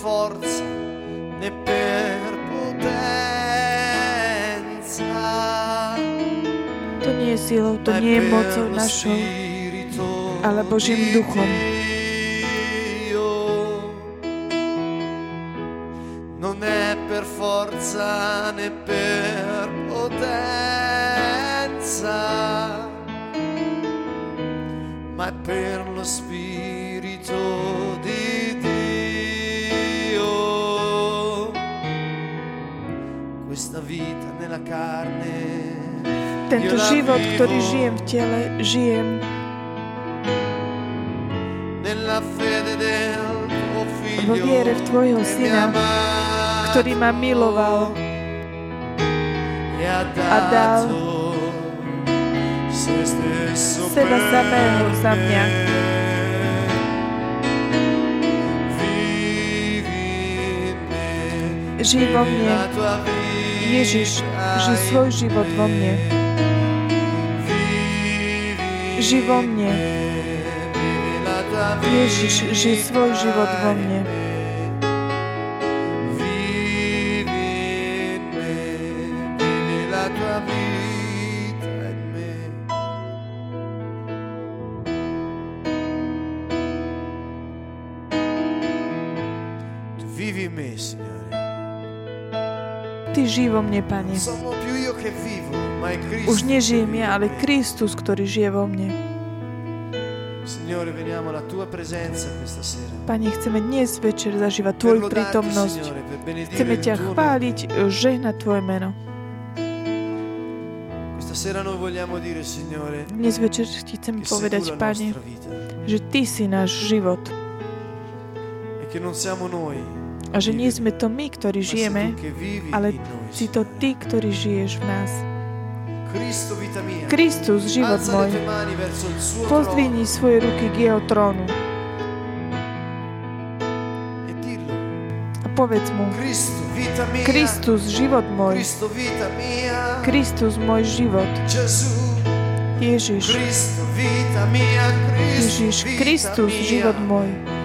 forza né per potenza, To nie je silou, to nie je mocou našou, ale Božím duchom. Non è per forza né per potenza, ma è per lo Spirito Tento život, ktorý žijem v tele, žijem figlio vo viere v Tvojho Syna, ktorý ma miloval e a dal seba samého za mňa. me. Vivi in me, Žij vo vivi mne. Ježiš, žij svoj život vo mne. Vivi Žij vo mne. Ježiš, žij svoj život vo mne. Žij vo mne, Pane. Už nežijem ja, ale. Kristus, ktorý žije vo mne. Pane, chceme dnes večer zažívať Tvoju prítomnosť. Chceme ťa chváliť, žehnať Tvoje meno. Dnes večer ti chcem povedať, Pane, že Ty si náš život e che non siamo noi, a že nie sme to my, ktorí žijeme, vivi ale si to Ty, ktorý žiješ v nás. Kristus, život môj, pozdvihni svoje ruky k Jeho trónu. E a povedz mu. Kristus, život môj. Kristus, môj život, Ježiš, Ježiš, Kristus, život môj.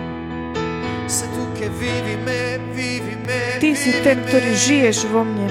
Ty si ten, ktorý žiješ vo mne.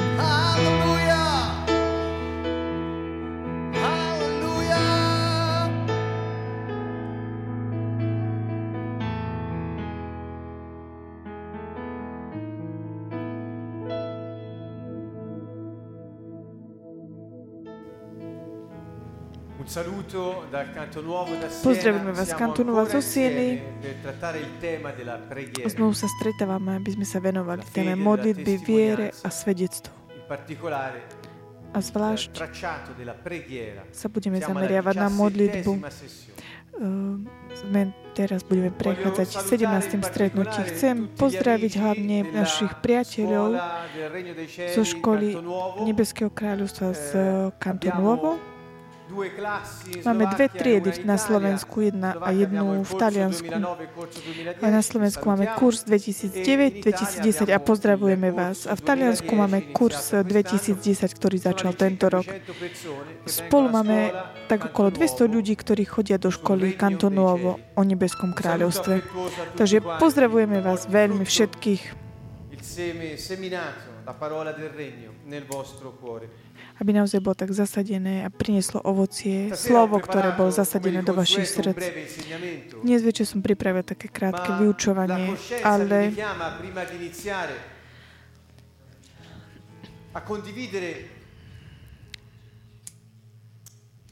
Per trattare il tema della preghiera. Znovu sa stretávame, aby sme sa venovali téme modlitby, viere a particolare A zvlášť sa budeme zameriavať na modlitbu. Uh, sme teraz budeme prechádzať 17. stretnutí. Chcem pozdraviť hlavne našich priateľov zo školy Nebeského kráľovstva z uh, Kanto Nuovo. Máme dve triedy na Slovensku, jedna a jednu v Taliansku. A na Slovensku máme kurz 2009-2010 a pozdravujeme vás. A v Taliansku máme kurz 2010, ktorý začal tento rok. Spolu máme tak okolo 200 ľudí, ktorí chodia do školy Canto Nuovo o Nebeskom kráľovstve. Takže pozdravujeme vás veľmi všetkých, Il seme seminato, la parola del regno nel vostro cuore. Aby naozaj bolo tak zasadené a prinieslo ovocie, slovo, ktoré bolo zasadené do vašich srdc. Dnes večer som pripravil také krátke vyučovanie, ale a condividere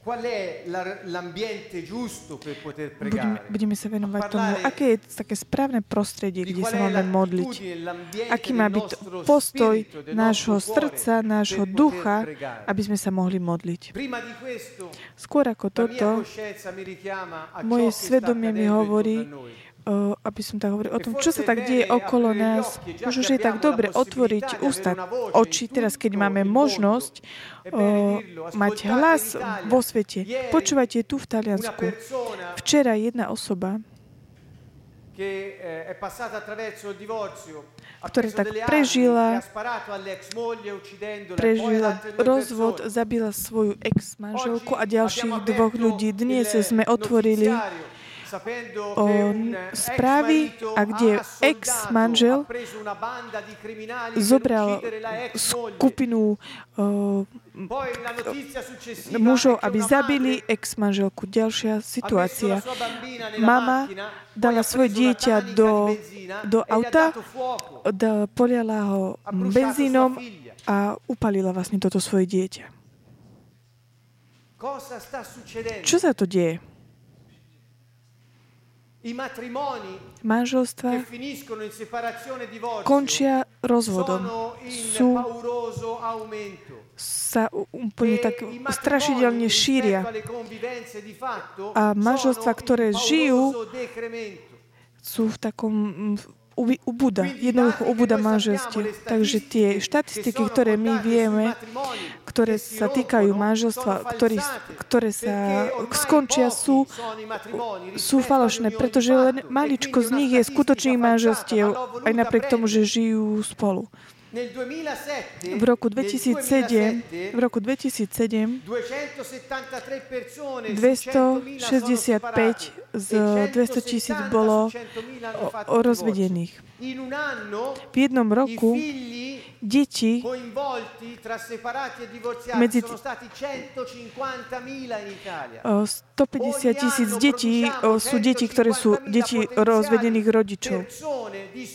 qual è la- l'ambiente giusto per poter budeme, pregare. budeme sa venovať tomu, aké je také správne prostredie, Di kde sa máme modliť. Aký má byť postoj nášho srdca, nášho ducha, aby sme sa mohli modliť. Skôr ako toto, moje svedomie mi hovorí, aby som tak hovoril o tom, čo sa tak deje okolo nás. Možno, že je tak dobre otvoriť ústa, oči, teraz keď máme možnosť o, mať hlas vo svete. Počúvajte tu v Taliansku. Včera jedna osoba, Ktorá tak prežila- e prežila rozvod, zabila svoju ex-manželku a ďalších dvoch ľudí. Dnes sme otvorili o, správy, a kde ex-manžel zobral skupinu successiva mužov, aby zabili ex-manželku. Ďalšia situácia. Mama dala svoje dieťa do, do e auta, da, poliala ho benzínom a upalila vlastne toto svoje dieťa. Čo sa to deje? I matrimoni che Manželstva e končia rozvodom. Sú, sa úplne E tak strašidelne šíria. A manželstva, ktoré žijú, sú v takom ubúda, jednoducho ubúda manželstiev. Takže tie štatistiky, ktoré my vieme, ktoré sa týkajú manželstva, ktoré, ktoré sa skončia, sú, sú falošné, pretože len maličko z nich je skutočných manželstiev, aj napriek tomu, že žijú spolu. V roku 2007, v roku 2007 265 z 200 tisíc bolo rozvedených. V jednom roku deti medzi 150 tisíc detí sú deti, ktoré sú deti rozvedených rodičov. E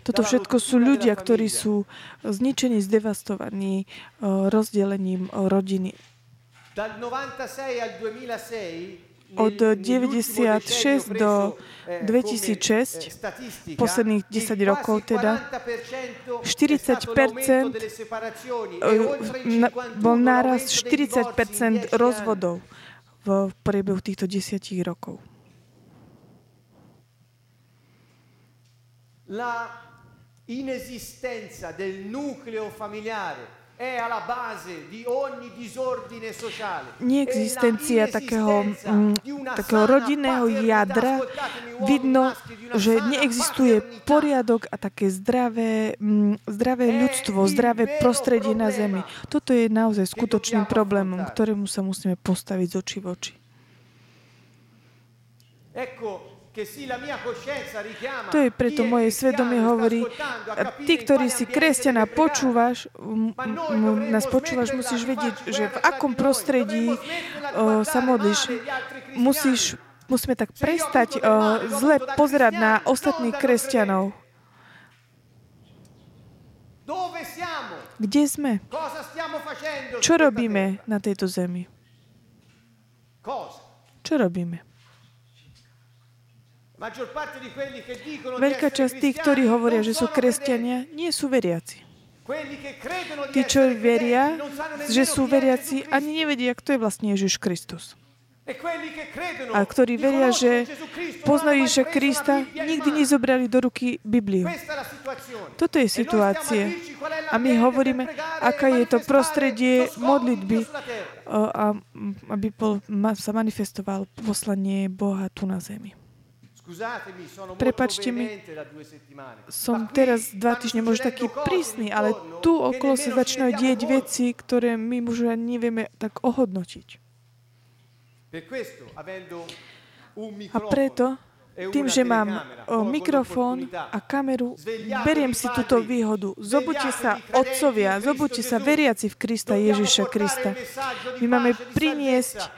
Toto všetko sú ľudia, ktorí sú zničení, zdevastovaní rozdelením rodiny. Dal 96 al 2006 Od nel- 96 nell'ultimo do decennio preso, eh, 2006, come, eh, statistica, posledných il 10 rokov teda, 40% è 40% stato l'aumento delle separazioni e oltre il na- 51 bol in 40 10 anni. rozvodov v priebehu týchto 10 rokov. La inesistenza del nucleo familiare Neexistencia takého, takého rodinného jadra vidno, že neexistuje poriadok a také zdravé, mm, zdravé ľudstvo, zdravé prostredie na Zemi. Toto je naozaj skutočným problémom, ktorému sa musíme postaviť z očí v oči. Ecco To je preto moje svedomie hovorí, ty, ktorý si kresťana počúvaš, m- m- nás počúvaš, musíš di vedieť, že v akom prostredí o, sa modlíš. Musíš, musíme tak prestať o, zle pozerať na ostatných kresťanov. Kde sme? Čo robíme na tejto zemi? Čo robíme? Veľká časť tých, ktorí hovoria, že sú kresťania, nie sú veriaci. Tí, čo veria, že sú veriaci, ani nevedia, kto je vlastne Ježiš Kristus. E A ktorí veria, že poznajú Ježiša Krista, nikdy nezobrali do ruky Bibliu. Toto je E situácia. A my hovoríme, aká e je to prostredie modlitby, aby sa manifestoval poslanie Boha tu na zemi. Prepačte mi. Som teraz dva týždne možno taký prísny, ale tu okolo sa začínajú rendiamo dieť veci, ktoré my možno nevieme tak ohodnotiť. A preto, e tým, že mám mikrofón a kameru, beriem si túto výhodu. Zobuďte sa, otcovia, zobuďte sa, veriaci v Krista Ježiša Krista. My máme priniesť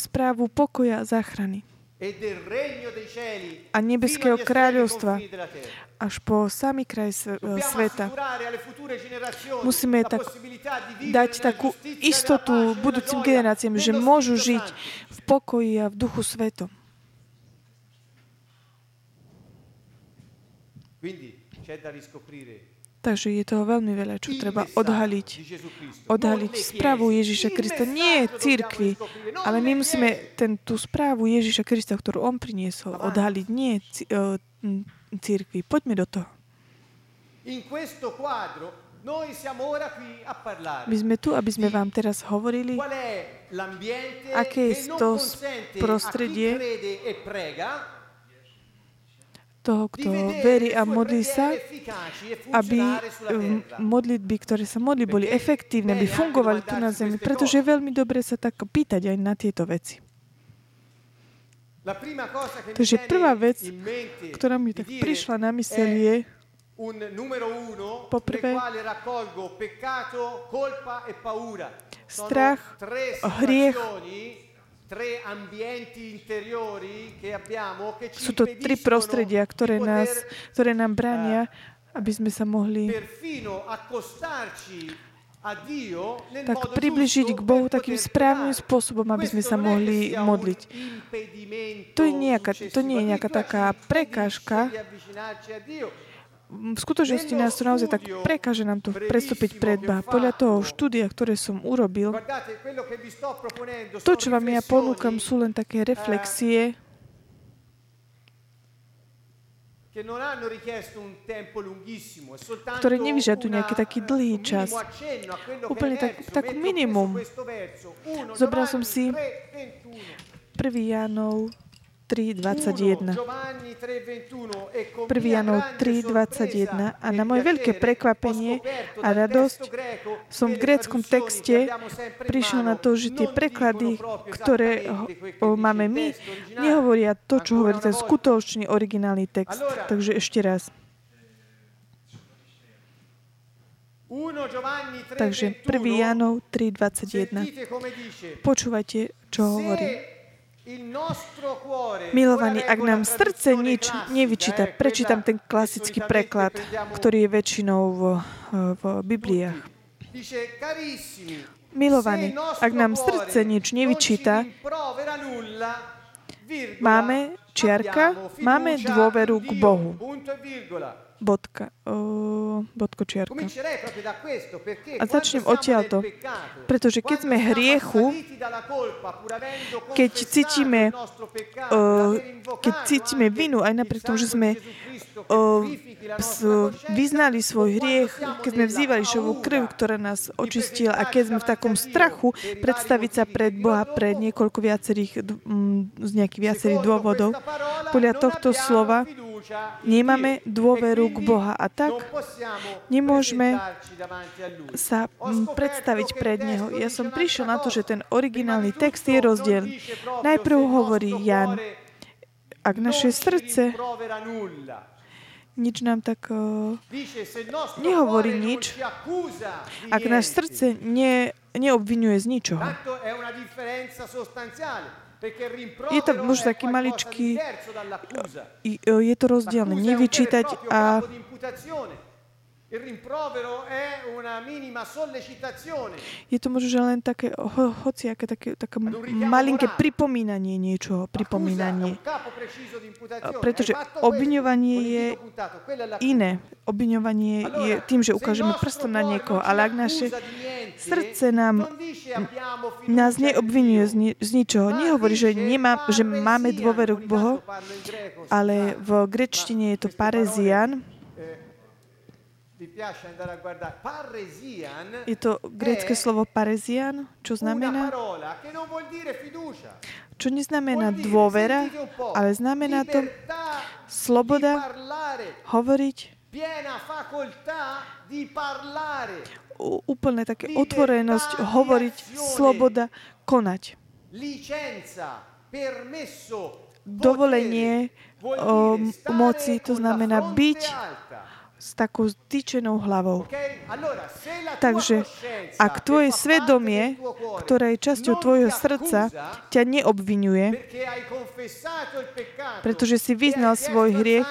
správu pokoja a záchrany e a nebeského kráľovstva až po samý kraj Dobbiamo sveta. Musíme tak dať takú e istotu budúcim generáciám, že môžu žiť v pokoji a v duchu svetom. Quindi c'è da riscoprire Takže je toho veľmi veľa, čo treba odhaliť. Odhaliť správu Ježiša Krista. Nie non ale my musíme ten, tú správu Ježiša Krista, ktorú on priniesol, odhaliť. Nie m, církvy. Poďme do toho. My sme tu, aby sme vám teraz hovorili, Aké je to prostredie a chi crede e prega toho, kto verí a modlí sa, e aby um, modlitby, ktoré sa modli, boli efektívne, aby fungovali tu na zemi. Pretože je veľmi dobre sa tak pýtať aj na tieto veci. Takže prvá vec, ktorá mi tak prišla na mysel je, Poprvé, e strach, hriech. Sú to tri prostredia, ktoré, nás, ktoré nám bránia, aby sme sa mohli tak približiť k Bohu takým správnym spôsobom, aby sme sa mohli modliť. To, je nejaká, to nie je nejaká taká prekážka. V skutočnosti nás to naozaj tak prekáže nám to prestúpiť pred Boha. Podľa toho štúdia, ktoré som urobil, to, čo vám ja ponúkam, sú len také reflexie, ktoré nevyžadujú nejaký taký dlhý čas. Úplne tak- tak minimum. Zobral som si 3:21. 1. Jánov Uno, 3.21. Giovanni 3:21 e con 1. mia Janov grande 3.21 a na moje veľké prekvapenie a radosť som v gréckom texte prišiel na to, že tie preklady, ktoré máme my, nehovoria to, čo hovorí ten skutočný originálny text. Takže ešte raz. 1 Giovanni Takže 1. 3:21 Jánov 3.21. Sentite come dice Počúvajte, čo hovorí. Se il nostro cuore, Milovaní, quella ak nám srdce nič nevyčíta, eh, prečítam ten klasický preklad, ktorý je väčšinou v, v Bibliách. Milovaní, ak nám srdce nič nevyčíta, máme, čiarka, máme dôveru k Bohu. Bodka. O, bodko čiarka. Comincerei proprio da questo, perché A začnem odtiaľto, pretože keď sme hriechu, keď cítime, uh, keď cítime vinu, aj napriek tomu, že sme uh, vyznali svoj hriech, keď sme vzývali šovú krv, ktorá nás očistila a keď sme v takom strachu predstaviť sa pred Boha pre niekoľko viacerých, mm, z nejakých viacerých dôvodov. Podľa tohto slova nemáme dôveru k Boha a tak nemôžeme sa predstaviť pred Neho. Ja som prišiel na to, že ten originálny text je rozdiel. Najprv hovorí Jan, ak naše srdce nič nám tak... Uh, nehovorí nič, ak naše srdce ne, neobvinuje z ničoho. Je to možno taký maličký... uh, je to rozdielne. E Nevyčítať proprio a je to možno že len také ho, hociaké také, také malinké pripomínanie niečoho, pripomínanie. imputazione. pretože obviňovanie je. Iné. Obviňovanie je tým, že ukážeme prstom na niekoho, ale ak naše srdce nám nás in neobvinuje z, ni- z ničoho. Nehovorí, že, nemá, že máme dôveru k Bohu, ale v grečtine je to parezian. Je to grecké slovo parezian, čo znamená, čo neznamená dôvera, ale znamená to sloboda hovoriť, úplne také otvorenosť hovoriť, sloboda konať. Dovolenie o, moci, to znamená byť. S takou stýčenou hlavou. Takže ak tvoje svedomie, ktoré je časťou tvojho ti srdca, ťa neobvinuje, pretože si e vyznal svoj hriech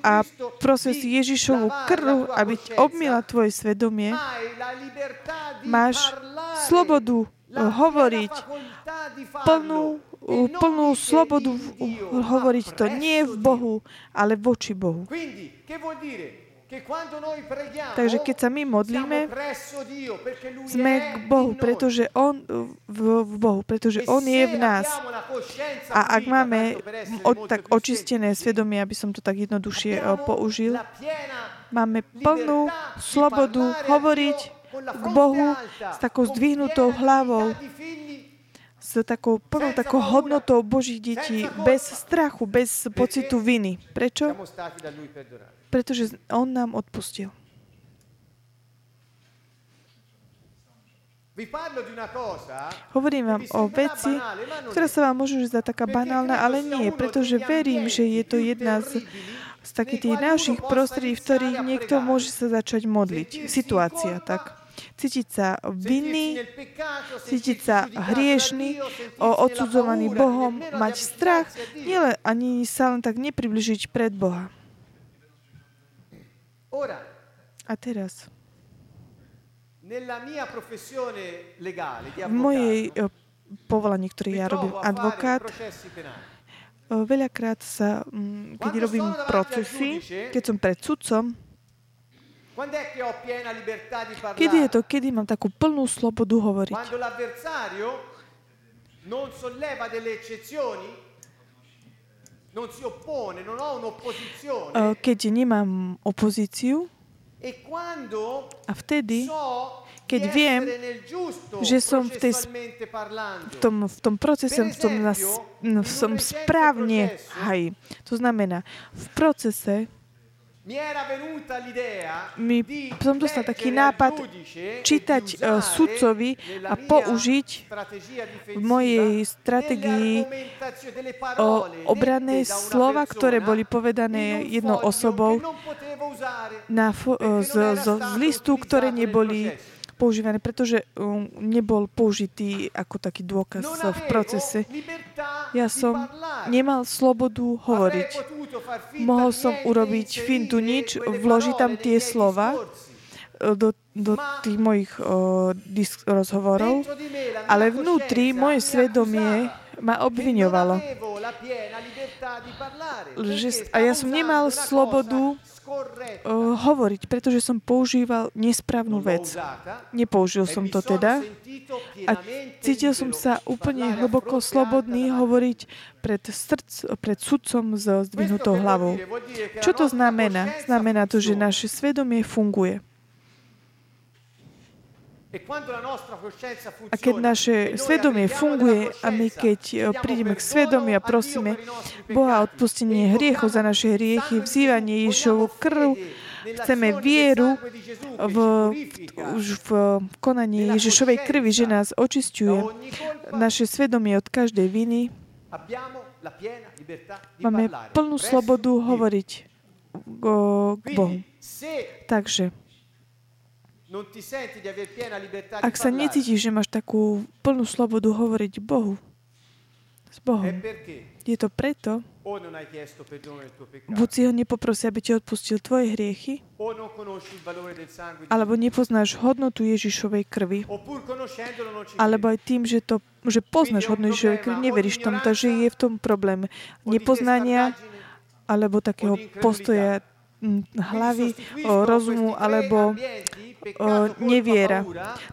a prosil si Ježišovu krv, aby obmila tvoje svedomie, máš slobodu piena hovoriť, plnú, e non plnú slobodu hovoriť to nie v Bohu, ale voči Bohu. Takže keď sa my modlíme, sme k Bohu, pretože On v, v Bohu, pretože E On je v nás. A ak máme molto tak očistené svedomie, aby som to tak jednoduchšie abbiamo použil, máme plnú slobodu hovoriť k Bohu s takou zdvihnutou hlavou, s takou plnou takou hodnotou Božích detí, bez strachu, bez pocitu viny. Prečo? Pretože On nám odpustil. Hovorím vám o veci, ktorá sa vám môže zdať taká banálna, ale nie, pretože verím, že je to jedna z, z takých tých uno prostredí, v ktorých niekto môže sa začať modliť. Situácia, tak. Cítiť sa vinný, cítiť sa hriešný, odsudzovaný Bohom, mať strach, nielen ani sa len tak nepribližiť pred Boha. Ora, A teraz, nella mia professione legale di v mojej avvocato, e, povolaní, ktoré ja robím, advokát, processi penali. e, veľakrát sa, mm, keď Quando robím procesy, keď som pred sudcom, kedy je to, kedy mám takú plnú slobodu hovoriť. Keď nemám opozíciu a vtedy keď viem, že som v tej v tom, v tom procese Per som, na, no, som správne haj. To znamená, v procese Mi som dostal taký nápad čítať sudcovi a použiť v mojej parole obranné slova, ktoré boli povedané jednou osobou na z, era z, z listu, ktoré neboli. Používané, pretože um, nebol použitý ako taký dôkaz v procese. Ja som nemal slobodu hovoriť. Mohol som urobiť fintu nič, vložiť tam tie slova do, do tých mojich o, dis- rozhovorov, ale vnútri moje mi svedomie ma obviňovalo, že, a ja som nemal slobodu hovoriť, pretože som používal nesprávnu vec. Nepoužil e som to teda a cítil som sa úplne hlboko slobodný hovoriť pred, srdc, pred sudcom s zdvihnutou hlavou. Čo to znamená? Znamená to, že naše svedomie funguje. E quando la nostra coscienza A keď naše e svedomie funguje a my keď eh, prídeme k svedomiu a prosíme Boha odpustenie e hriechov za naše hriechy, vzývanie Ježišovu krv, chceme vieru v, už v konaní Ježišovej krvi, že nás colpa. naše svedomie od každej viny. Máme plnú slobodu hovoriť k, Bohu. Takže, non ti senti di aver piena libertà ak sa necítiš, že máš takú plnú slobodu hovoriť Bohu, s Bohom, perché? Je to preto, buď si ho nepoprosi, aby ti odpustil tvoje hriechy, alebo nepoznáš hodnotu Ježišovej krvi, alebo aj tým, že, to, že poznáš hodnotu Ježišovej krvi, neveríš tomu, takže je v tom problém nepoznania alebo takého postoja hlavy, o, rozumu alebo o, neviera.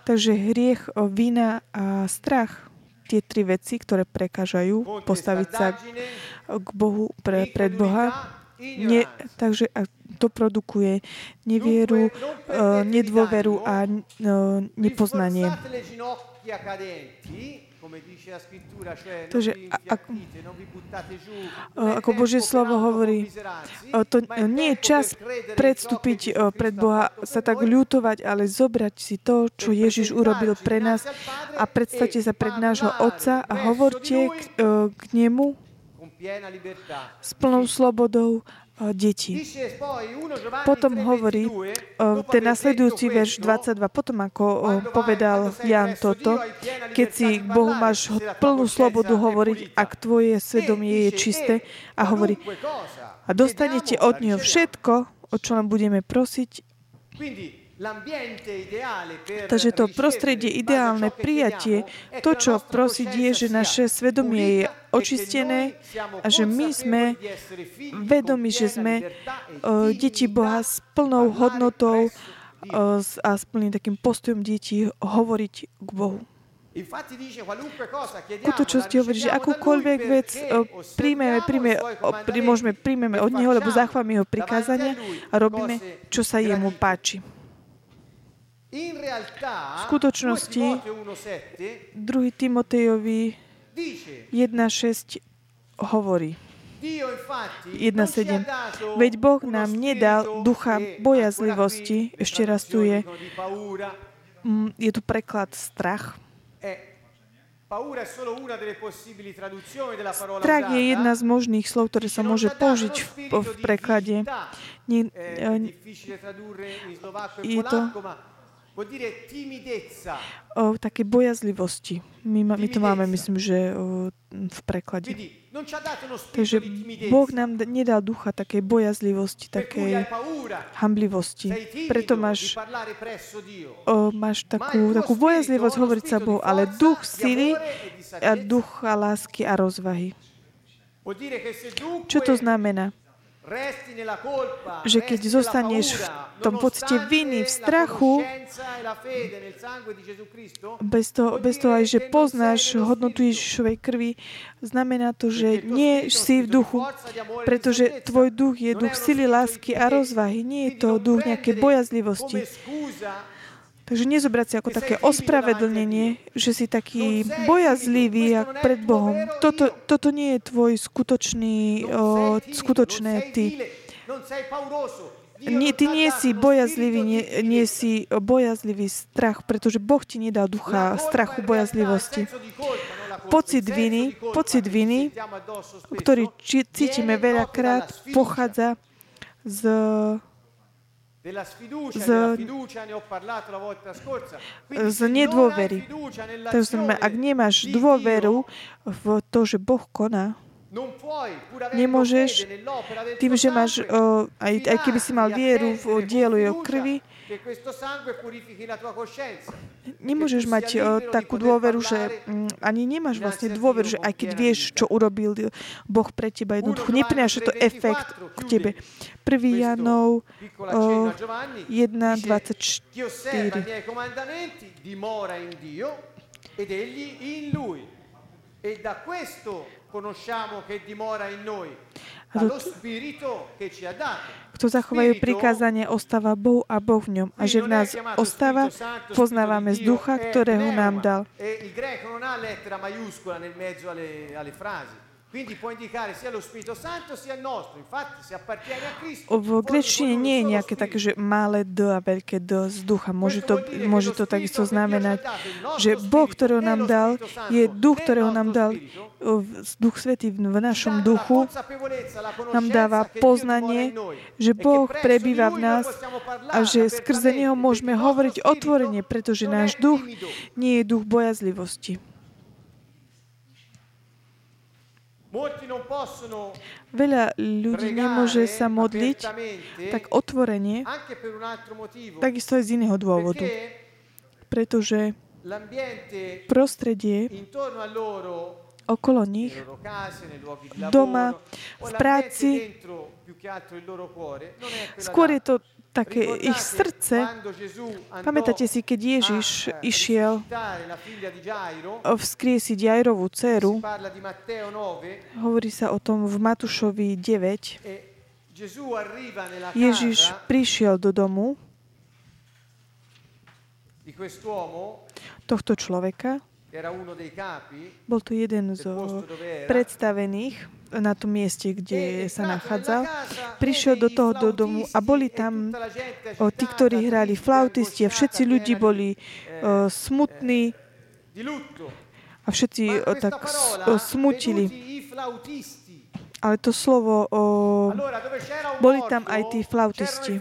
Takže hriech, vina a strach, tie tri veci, ktoré prekážajú postaviť sa k Bohu, pre, pred Boha, ne, takže to produkuje nevieru, o, nedôveru a o, nepoznanie. Takže a- ako- ako Božie slovo hovorí, to nie je čas predstúpiť pred Boha, sa tak ľutovať, ale zobrať si to, čo Ježiš urobil pre nás a predstavte sa pred nášho Otca a hovorte k, o, k Nemu s plnou slobodou detí. Potom hovorí ten nasledujúci verš 22, potom ako povedal Jan toto, keď si k Bohu máš plnú slobodu hovoriť, ak tvoje svedomie je čisté a hovorí, a dostanete od Neho všetko, o čo len budeme prosiť. Takže to prostredie, ideálne prijatie, to, čo prosiť je, že naše svedomie je očistené a že my sme vedomi, že sme o, deti Boha s plnou hodnotou s- a s plným takým postojom detí hovoriť k Bohu. Skutočnosti hovorí, že akúkoľvek vec o, príjmeme, príjme, o, prí, môžeme, príjmeme od Neho, lebo zachváme Jeho prikázania a robíme, čo sa Jemu páči. V skutočnosti, 2 2. Timotejovi dice 1.6 hovorí, Dio infatti 1.7. non ci ha dato Veď Boh nám nedal ducha bojazlivosti, ešte raz tu je, mm, je tu preklad strach. Parola Strach je jedna z možných slov, ktoré sa môže použiť v, v preklade. Nie, Eh, eh, e je to- o také bojazlivosti. My, ma- my to máme, myslím, že o, v preklade. Takže. Boh nám nedal ducha takej bojazlivosti, takej hamblivosti. Preto máš, o, máš takú, takú bojazlivosť hovoriť sa Bohu, ale duch sily a ducha lásky a rozvahy. Čo to znamená? Že keď zostaneš v tom pocite viny, v strachu, e Bez toho, bez toho aj, že poznáš hodnotu Ježišovej krvi, znamená to, že nie si v duchu, pretože tvoj duch je duch sily, lásky a rozvahy. Nie je to duch nejakej bojazlivosti. Takže nezobrať si ako také ospravedlnenie, že si taký bojazlivý pred Bohom. Toto, toto nie je tvoj skutočný, o, skutočné ty. Nie, ty nie si bojazlivý, nie, nie si bojazlivý strach, pretože Boh ti nedal ducha strachu, bojazlivosti. colpa, Pocit viny, pocit viny, ktorý cítime viene veľakrát, pochádza z, z- z nedôvery. To znamená, ak nemáš dôveru v to, že Boh koná, nemôžeš tým, že máš, aj, aj keby si mal vieru v dielu jeho krvi, nemôžeš mať sia o, libero di takú dôveru, že mm, ani nemáš vlastne dôveru, že aj keď vieš, čo urobil Boh pre teba, jednoducho neprináša to 3:24 efekt k tebe. 1. questo Janov piccolo o, accenno a Giovanni, dice, chi osserva i 1.24. miei comandamenti dimora in Dio ed egli in lui. E da questo conosciamo che dimora in noi, A to- dallo Spirito che ci ha dato. Kto zachovajú prikázanie, ostáva Bohu a Boh v ňom. A že v nás ostáva, poznávame z ducha, ktorého nám dal. E V grečtine nie je nejaké také, že malé D a veľké D z ducha. Môže to, môže to takisto znamenať, že Boh, ktorého nám dal, je duch, ktorého nám dal, Duch Svetý v v našom duchu, nám dáva poznanie, že Boh prebýva v nás a že skrze Neho môžeme hovoriť otvorene, pretože náš duch nie je duch bojazlivosti. Veľa ľudí nemôže sa modliť tak otvorene, takisto aj z iného dôvodu. Pretože prostredie okolo nich, doma, v práci, skôr je to také ich srdce. Pamätáte si, keď Ježiš išiel vzkriesiť Jairovú dceru, si parla di Matteo 9, hovorí sa o tom v Matúšovi 9, e Gesù arriva nella Ježiš prišiel do domu tohto človeka, bol to jeden z predstavených na tom mieste, kde sa nachádzal. Prišiel do toho do domu a boli tam o, tí, ktorí hrali flautisti a všetci ľudí boli o, smutní a všetci o, tak o, smutili. Ale to slovo, o, boli tam aj tí flautisti.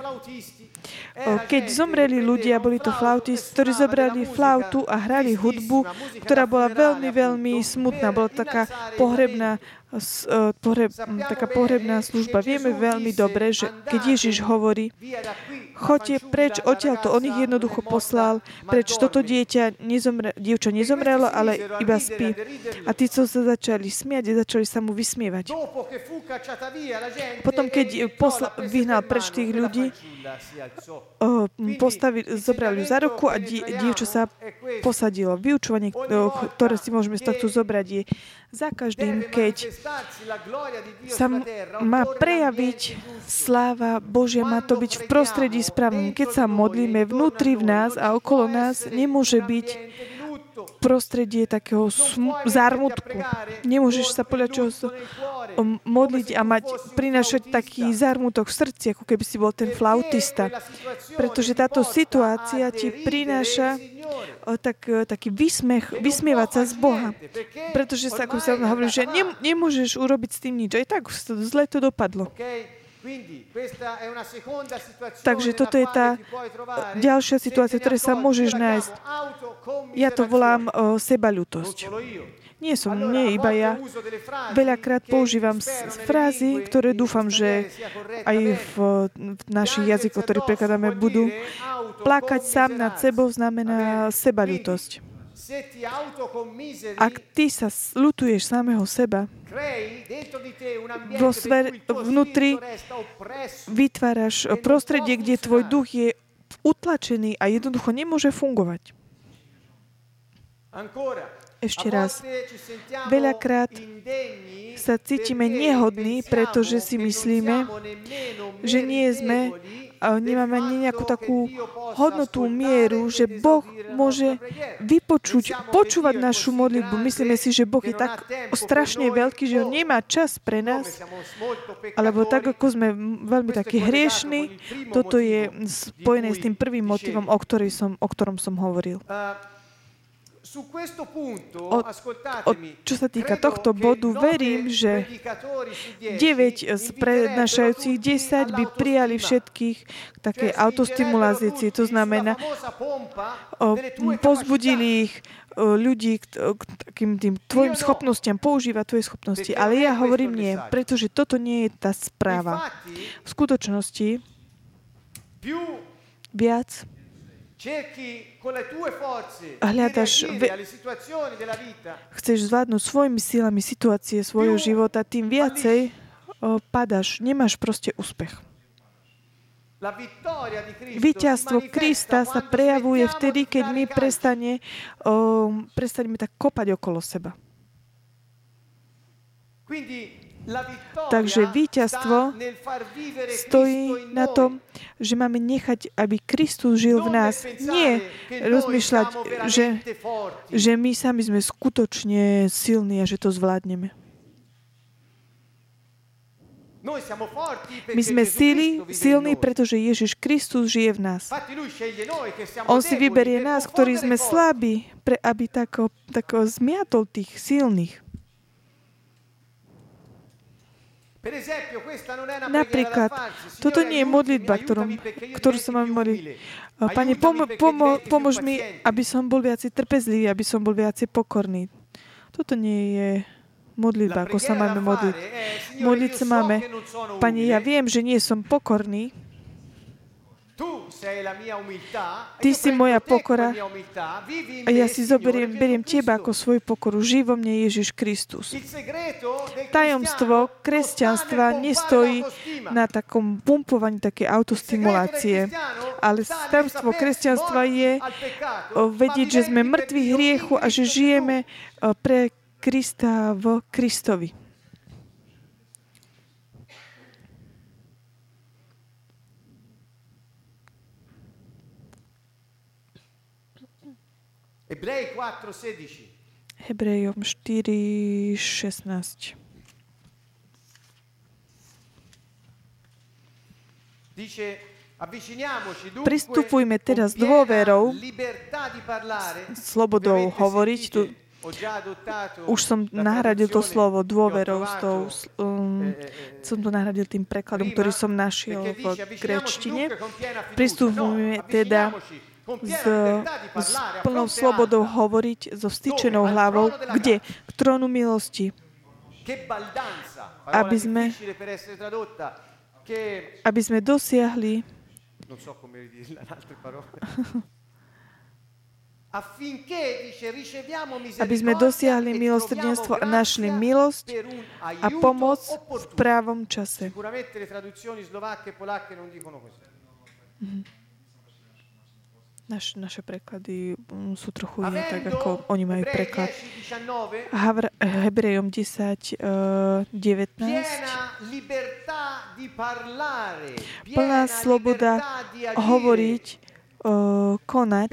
Keď zomreli ľudia, boli to flautisti, ktorí zobrali flautu a hrali hudbu, ktorá bola veľmi, veľmi smutná. Bola taká pohrebná, e, pohreb, taká pohrebná služba. Vieme veľmi dobre, že keď "Andate Ježiš hovorí, fanciulla, preč odtiaľto, on ich jednoducho poslal preč. Toto dorme." dieťa, nezomre, dievča nezomrelo, ale iba spí. A tí, co sa začali smiať, začali sa mu vysmievať. Potom, keď posla- vyhnal preč tých ľudí, fanciulla si alzò. O, postavi, zobrali za ruku a di, dievča sa posadilo. Vyučovanie, o, ktoré si môžeme z tohto zobrať, je za každým, keď sa má prejaviť sláva Božia, má to byť v prostredí správnom. Keď sa modlíme vnútri v nás a okolo nás, nemôže byť prostredie takého sm- zármutku. Nemôžeš sa podľa čoho... modliť a mať, prinášať taký zármutok v srdci, ako keby si bol ten flautista. Pretože táto situácia ti prináša o, tak, o, taký vysmech, vysmievať sa z Boha. Pretože sa, ako sa hovorí, že ne, nemôžeš urobiť s tým nič. Aj tak zle to dopadlo. Takže toto je tá ďalšia situácia, v ktorej sa môžeš nájsť. Ja to volám o, sebaľutosť. Nie som, nie iba ja. Veľakrát používam frázy, ktoré dúfam, že aj v, v našich jazykoch, ktoré prekladáme, budú. Plakať sám nad sebou znamená sebaľutosť. Ak ty sa lutuješ samého seba, vo sver, vnútri vytváraš prostredie, kde tvoj duch je utlačený a jednoducho nemôže fungovať. Ešte raz. Veľakrát sa cítime nehodní, pretože si myslíme, že nie sme nemáme ani nejakú takú hodnotú mieru, že Boh môže vypočuť, počúvať našu modlitbu. Myslíme si, že Boh je tak strašne veľký, že On nemá čas pre nás, alebo tak, ako sme veľmi takí hriešni, toto je spojené s tým prvým motivom, o, som, o ktorom som hovoril. O, o, čo sa týka tohto bodu, verím, že 9 z prednášajúcich 10 by prijali všetkých také autostimulácii. To znamená, o, pozbudili ich ľudí k, k takým tým tvojim schopnostiam, používať tvoje schopnosti. Ale ja hovorím nie, pretože toto nie je tá správa. V skutočnosti viac hľadaš, ve- chceš zvládnuť svojimi silami situácie svojho života, tým viacej o, padaš, nemáš proste úspech. Víťazstvo Krista sa prejavuje vtedy, keď my prestane, o, prestaneme tak kopať okolo seba. Takže víťazstvo stojí na tom, že máme nechať, aby Kristus žil v nás. Nie rozmýšľať, že, že my sami sme skutočne silní a že to zvládneme. My sme sily, silní, pretože Ježiš Kristus žije v nás. On si vyberie nás, ktorí sme slabí, pre, aby tako, tako zmiatol tých silných. Napríklad, toto nie je modlitba, ktorom, ktorú sa máme modliť. Pane, pomo, pomo, pomôž mi, aby som bol viacej trpezlivý, aby som bol viacej pokorný. Toto nie je modlitba, ako sa máme modliť. Modliť sa máme, Pane, ja viem, že nie som pokorný, Ty si moja pokora a ja si zoberiem, beriem Teba ako svoju pokoru. Živo mne Ježiš Kristus. Tajomstvo kresťanstva nestojí na takom pumpovaní také autostimulácie, ale tajomstvo kresťanstva je vedieť, že sme mŕtvi hriechu a že žijeme pre Krista v Kristovi. Ebrei 4:16. Hebrejom 4:16. Pristupujme teraz dôverou, slobodou hovoriť. Tu, už som nahradil to slovo dôverou s tou, um, som to nahradil tým prekladom, ktorý som našiel v grečtine. Pristupujme teda s, s plnou slobodou hovoriť so vstýčenou hlavou, kde? K trónu milosti. Aby sme, aby sme dosiahli aby sme dosiahli milosrdenstvo a našli milosť a pomoc v právom čase. Mm-hmm. Naš, naše preklady mm, sú trochu iné, tak ako oni majú preklad. Havr, Hebrejom 10, uh, 19. Plná sloboda hovoriť, uh, konať,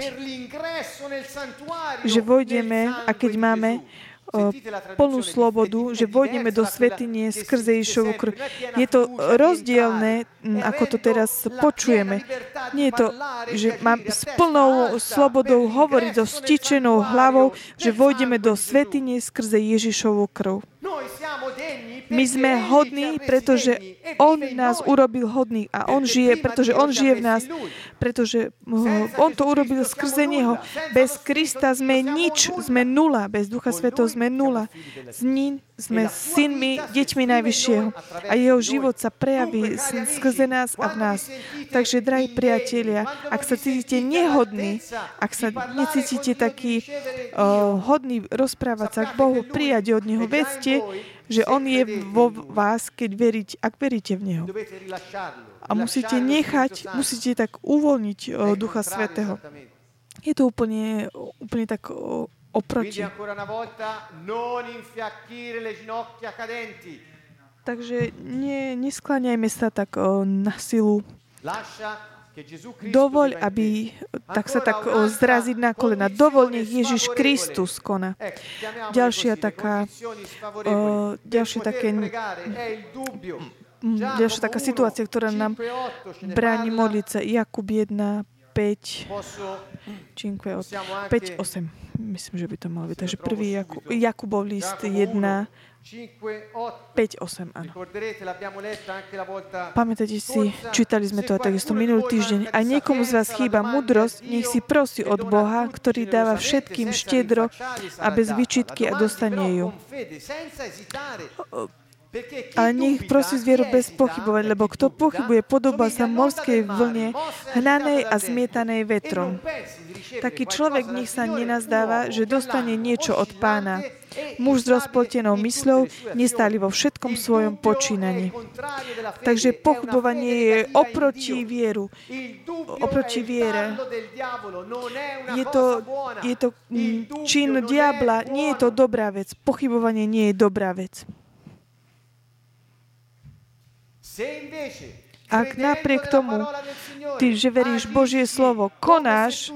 že vojdeme a keď máme plnú slobodu, že vojdeme do svetine skrze Ježišovu krv. Je to rozdielne, ako to teraz počujeme. Nie je to, že mám s plnou slobodou hovoriť so stičenou hlavou, že vojdeme do svetine skrze Ježišovu krv. My sme hodní, pretože On nás urobil hodný a On žije, pretože On žije v nás, pretože On to urobil skrze Neho. Bez Krista sme nič, sme nula, bez Ducha Svetov sme nula. Z ním sme synmi, deťmi Najvyššieho a jeho život sa prejaví skrze nás a v nás. Takže, drahí priatelia, ak sa cítite nehodní, ak sa necítite taký uh, hodný rozprávať sa k Bohu, prijať od Neho, vedzte, že On je vo vás, keď veriť, ak veríte v Neho. A musíte nechať, musíte tak uvoľniť uh, Ducha Svetého. Je to úplne, úplne tak uh, oproti. Takže ne, neskláňajme sa tak o, na silu. Dovoľ, aby tak sa tak zraziť na kolena. Dovoľ, nech Ježiš Kristus koná. Ďalšia taká, o, ďalšie také, ďalšia taká situácia, ktorá nám bráni modliť sa. Jakub 1, 5, 5, 8. Myslím, že by to malo byť. Takže prvý Jakub, Jakubov list 1, 5, 8, áno. Pamätáte si, čítali sme to takisto minulý týždeň. A niekomu z vás chýba mudrosť, nech si prosí od Boha, ktorý dáva všetkým štedro a bez vyčitky a dostane ju. Ale nech prosí zvieru bez pochybovať, lebo kto pochybuje, podoba sa morskej vlne, hnanej a zmietanej vetrom. Taký človek nech sa nenazdáva, že dostane niečo od pána. Muž s rozpletenou mysľou nestáli vo všetkom svojom počínaní. Takže pochybovanie je oproti vieru. Oproti viere. Je to, je to mm, čin diabla. Nie je to dobrá vec. Pochybovanie nie je dobrá vec. Ak napriek tomu, ty, že veríš Božie slovo, konáš,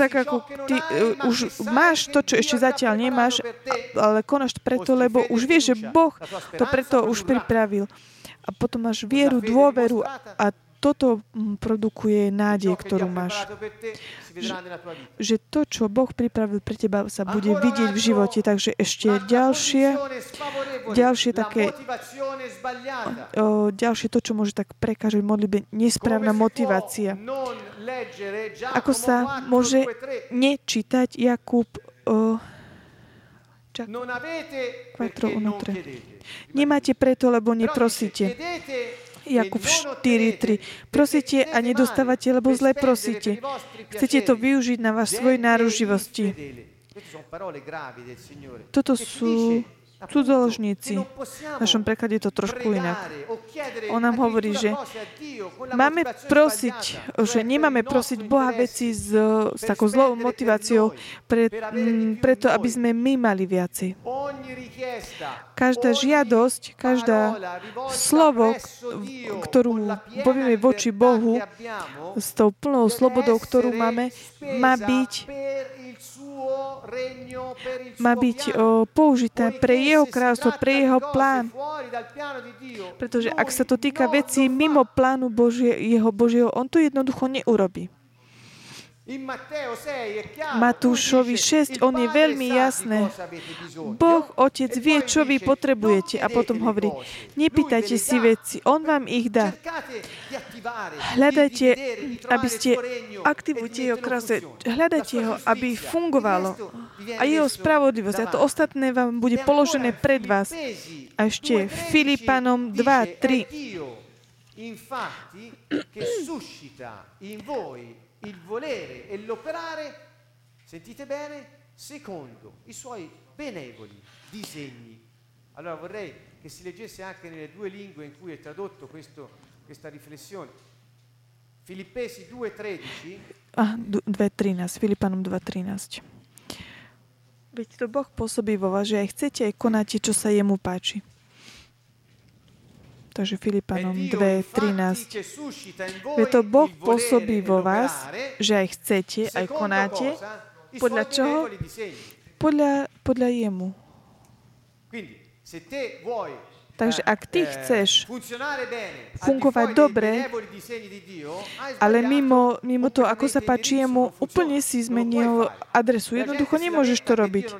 tak ako ty uh, už máš to, čo ešte zatiaľ nemáš, ale konáš preto, lebo už vieš, že Boh to preto už pripravil. A potom máš vieru, dôveru a toto mm, produkuje nádej, ktorú máš. Že, to, čo Boh pripravil pre teba, sa bude vidieť v živote. Takže ešte ďalšie, ďalšie také, o, ďalšie to, čo môže tak prekážať modlibe, nesprávna motivácia. Ako sa môže nečítať Jakub o, 4, 1, Nemáte preto, lebo neprosíte. Jakub 4.3. Prosíte a nedostávate, lebo zle prosíte. Chcete to využiť na váš svoj náruživosti. Toto sú cudzoložníci. V našom preklade je to trošku inak. On nám hovorí, že máme prosiť, že nemáme prosiť Boha veci s, s takou zlou motiváciou, pre, m, preto aby sme my mali viacej. Každá žiadosť, každá slovo, ktorú povieme voči Bohu s tou plnou slobodou, ktorú máme, má byť má byť použité pre jeho kráľstvo, pre jeho plán. Pretože ak sa to týka vecí mimo plánu Božie, jeho Božieho, on to jednoducho neurobí. Matúšovi 6, on je veľmi jasné. Boh, Otec, vie, čo vy potrebujete. A potom hovorí, nepýtajte si veci, On vám ich dá. Hľadajte, aby ste, aktivujte Jeho kráse, hľadajte Ho, aby fungovalo. A Jeho spravodlivosť. A to ostatné vám bude položené pred vás. A ešte Filipanom 2, 3. Infatti, che suscita in voi il volere e l'operare, sentite bene, secondo i suoi benevoli disegni. Allora vorrei che si leggesse anche nelle due lingue in cui è tradotto questo, questa riflessione. Filippesi 2.13 ah, 2.13, Filipanom 2.13. Veď to Boh pôsobí vo vás, že aj chcete, aj konáte, čo sa jemu páči. Takže Filipanom 2.13. Je to Boh pôsobí vo vás, že aj chcete, aj konáte. Podľa čoho? Podľa, podľa jemu. Takže ak ty eh, chceš fungovať dobre, ale mimo, mimo to, ako sa páči jemu, úplne si zmenil adresu. Jednoducho nemôžeš to robiť.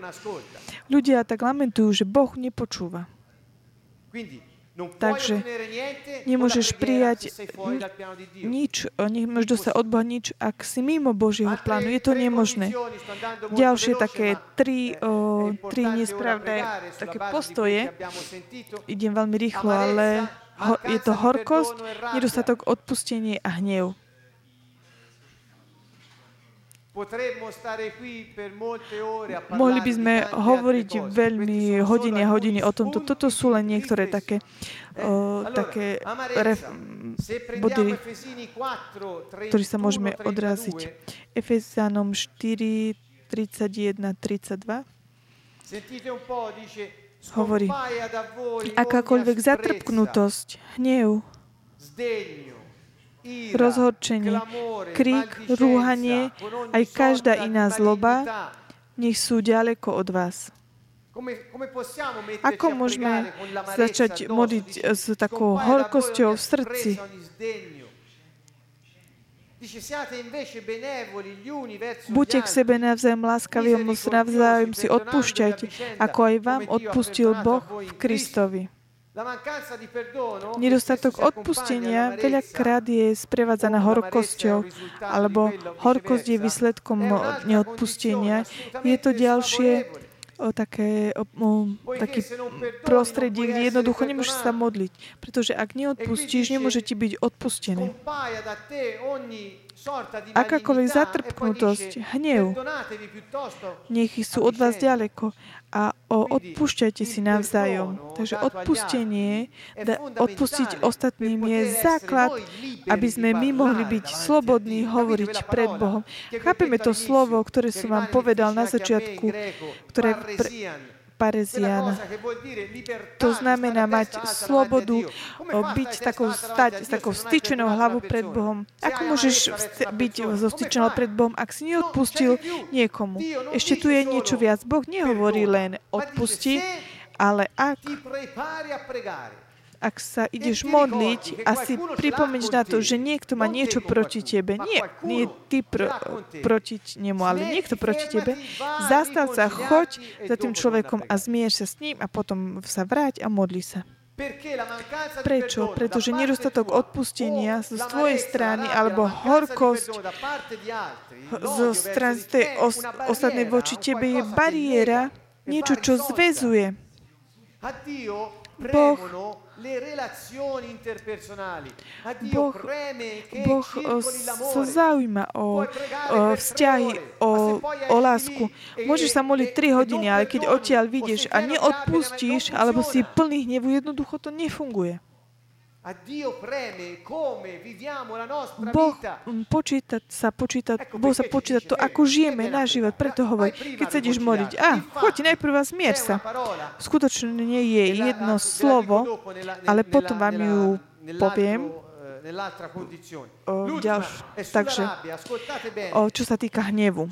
Ľudia tak lamentujú, že Boh nepočúva. Takže nemôžeš prijať Dio. nič, nemôžeš dostať od Boha nič, ak si mimo Božieho plánu. Je to nemožné. Ďalšie také tri, eh, o, è tri nesprávne také postoje. Idem veľmi rýchlo, ale ho, je to horkosť, nedostatok odpustenie a hnev. Mohli by sme hovoriť veľmi hodiny a hodiny o tomto. Toto sú len niektoré také, riflessione. o, také ref, body, Efesini 4, 31, ktorý sa môžeme odraziť. 32, Efezanom 4, 31, 32 Sentite un po', dice, hovorí, akákoľvek zatrpknutosť, hnev, rozhorčenie, krík, rúhanie, aj každá iná zloba, nech sú ďaleko od vás. Ako môžeme začať modliť s takou horkosťou v srdci? Buďte k sebe navzájom láskaví navzájom si odpúšťajte, ako aj vám odpustil Boh v Kristovi. Nedostatok odpustenia veľakrát je sprevádzaná horkosťou, alebo horkosť je výsledkom neodpustenia. Je to ďalšie o, také, o, o, taký prostredie, kde jednoducho nemôžeš sa modliť. Pretože ak neodpustíš, nemôže ti byť odpustené. Akákoľvek zatrpknutosť, e hnev, nech sú od vás ďaleko a o, odpúšťajte si navzájom. Takže odpustenie, da, odpustiť ostatným je základ, aby sme my mohli byť slobodní hovoriť pred Bohom. Chápeme to slovo, ktoré som vám povedal na začiatku, ktoré pre, pareziana. To znamená mať slobodu, byť takou, stať s takou styčenou hlavou pred Bohom. Ako môžeš byť so styčenou pred Bohom, ak si neodpustil niekomu? Ešte tu je niečo viac. Boh nehovorí len odpusti, ale ak, ak sa ideš modliť a si pripomenieš na to, že niekto má niečo proti tebe, nie, nie ty pr- proti nemu, ale niekto proti tebe, zastav sa, choď za tým človekom a zmieš sa s ním a potom sa vráť a modli sa. Prečo? Pretože nedostatok odpustenia o z l'amarezza, tvojej strany alebo horkosť zo strany tej te, os- ostatnej voči tebe je bariéra, e niečo, čo zväzuje. Boh- Boh, boh sa zaujíma o, o vzťahy, o, o lásku. Môžeš sa modliť 3 hodiny, ale keď odtiaľ vidieš a neodpustíš, alebo si plný hnevu, jednoducho to nefunguje. Boh počíta, sa počíta, boh sa počíta to, ako žijeme náš život. Preto hovorí, keď sa ideš modliť, a choď najprv a zmier sa. Skutočne nie je jedno slovo, ale potom vám ju poviem. eh. O, ďalš- takže, o, čo sa týka hnevu.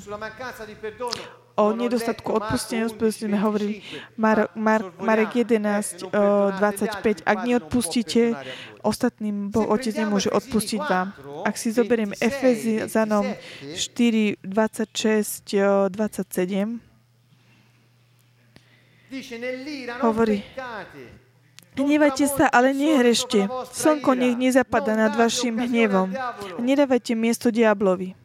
O nedostatku odpustenia, Marco 11, sme hovorili 25. Mar, Mar, Marek eh, 11, se non o, perdonate gli 25. altri, Ak neodpustíte ostatným, Boh Otec nemôže odpustiť vám. Ak si zoberieme Efezanom 4, 26, o, 27, Dice nell'ira non hovorí. Hnevajte sa, ale nehrešte. Slnko nech nezapada nad vašim hnevom. Nedávajte miesto diablovi.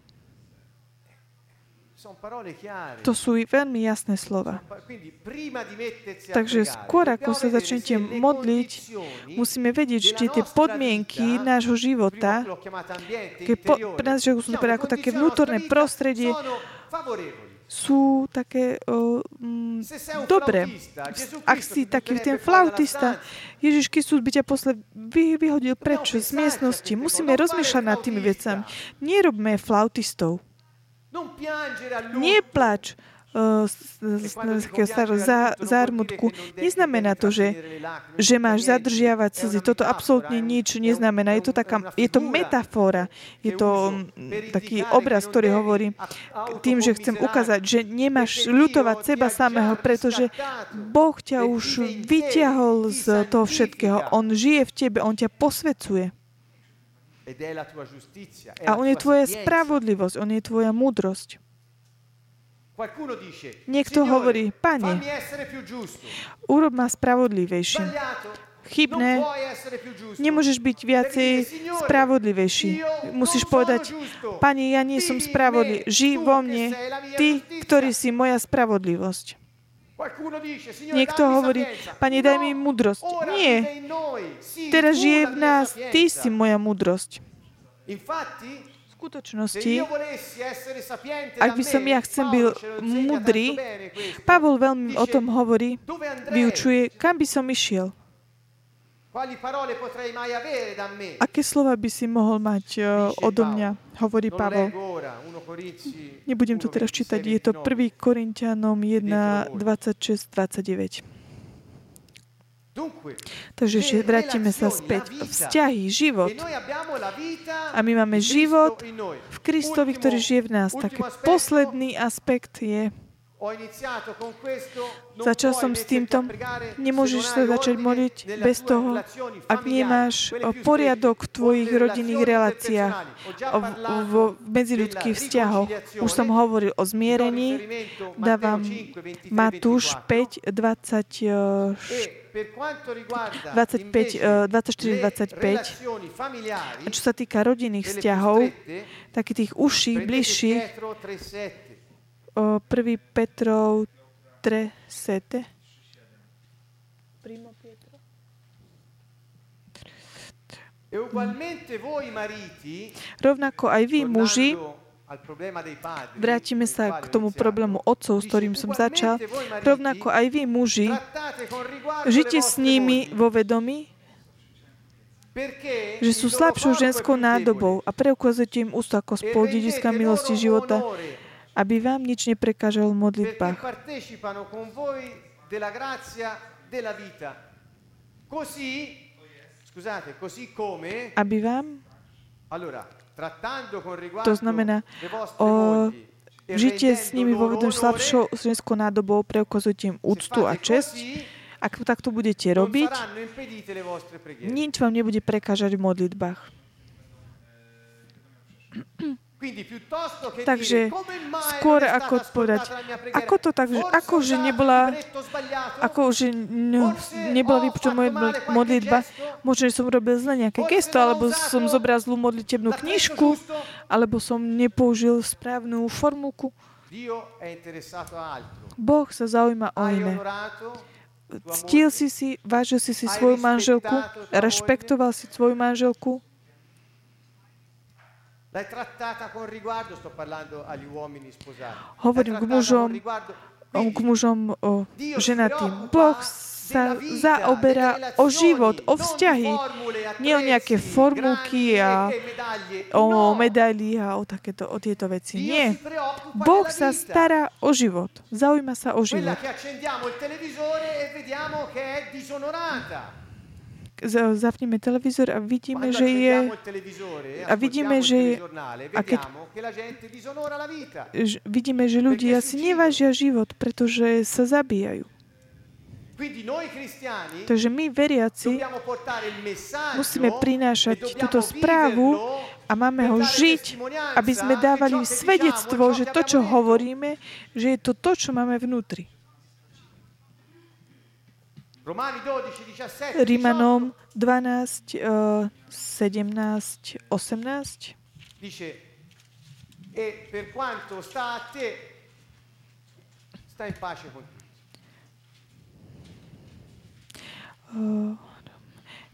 To sú veľmi jasné slova. Takže skôr ako sa začnete modliť, musíme vedieť, či tie podmienky nášho života, keď po, pre nás, že le ako také vnútorné prostredie, sú také dobre. flautista, Gesù Ak si taký ten flautista. Ježiš Kristus by ťa posle vy, vyhodil preč z miestnosti. Musíme rozmýšľať nad tými vecami. Nerobme flautistov. Non piangere a lungo. Neplač z, z, z takého starého zá, zármutku. Neznamená to, že, že máš zadržiavať slzy. Toto absolútne nič neznamená. Je to, taká, je to metafora. Je to mm, taký obraz, ktorý hovorí tým, že chcem ukázať, že nemáš ľutovať seba samého, pretože Boh ťa už vyťahol z toho všetkého. On žije v tebe, On ťa posvecuje. A On je tvoja spravodlivosť, On je tvoja múdrosť. Niekto hovorí, Pane, urob ma spravodlivejším. Chybné, nemôžeš byť viacej spravodlivejší. Musíš povedať, Pane, ja nie som spravodlivý. Žij vo mne, Ty, ktorý si moja spravodlivosť. Niekto hovorí, Pane, daj mi múdrosť. Nie. Teraz žije v nás. Ty si moja múdrosť skutočnosti, ak by som ja chcem byl múdry, Pavol veľmi o tom hovorí, vyučuje, kam by som išiel. Aké slova by si mohol mať uh, odo mňa, hovorí Pavol. Nebudem to teraz čítať, je to 1. Korintianom 1, 26, 29. Takže že vrátime sa späť. Vzťahy, život. A my máme život v Kristovi, ktorý žije v nás. Tak posledný aspekt je, Začal som s týmto. Nemôžeš sa začať modliť bez toho, ak nemáš poriadok v tvojich rodinných reláciách, v medziľudských vzťahoch. Už som hovoril o zmierení. Dávam Matúš 5, 20, 25, 24, 25. A čo sa týka rodinných vzťahov, takých tých užších, bližších, 1 Petrov 3, 7. Primo Pietro. Rovnako aj vy, muži, vrátime sa k tomu problému otcov, s ktorým som začal, rovnako aj vy, muži, žite s nimi vo vedomí, že sú slabšou ženskou nádobou a preukazujete im ústu ako spolu milosti života, aby vám nič neprekážalo v modlitbách. Aby vám to znamená, o, žite s nimi vo vedomí slabšou ženskou nádobou, preukazujte im úctu a čest. Ak takto budete robiť, nič vám nebude prekážať v modlitbách. Takže skôr ako povedať, ako to tak, že ako že nebola, ako že nebola vypočutá moja modlitba, možno, že som robil zle nejaké gesto, alebo som zobral zlú modlitebnú knižku, alebo som nepoužil správnu formulku. Boh sa zaujíma o iné. Ctil si si, vážil si si svoju manželku, rešpektoval si svoju manželku, Hovorím k mužom, k mužom o ženatým. Boh sa zaoberá o život, o vzťahy, nie o nejaké formulky a o medaily a o, takéto, o tieto veci. Nie. Boh sa stará o život. Zaujíma sa o život zapneme televízor a vidíme, že je a vidíme, že a keď vidíme, že ľudia si nevážia život, pretože sa zabíjajú. Takže my, veriaci, musíme prinášať túto správu a máme ho žiť, aby sme dávali svedectvo, že to, čo hovoríme, že je to to, čo máme vnútri. Rímanom 12, 17, 18. Dice, e per quanto sta a te, sta in pace con tutti. Uh,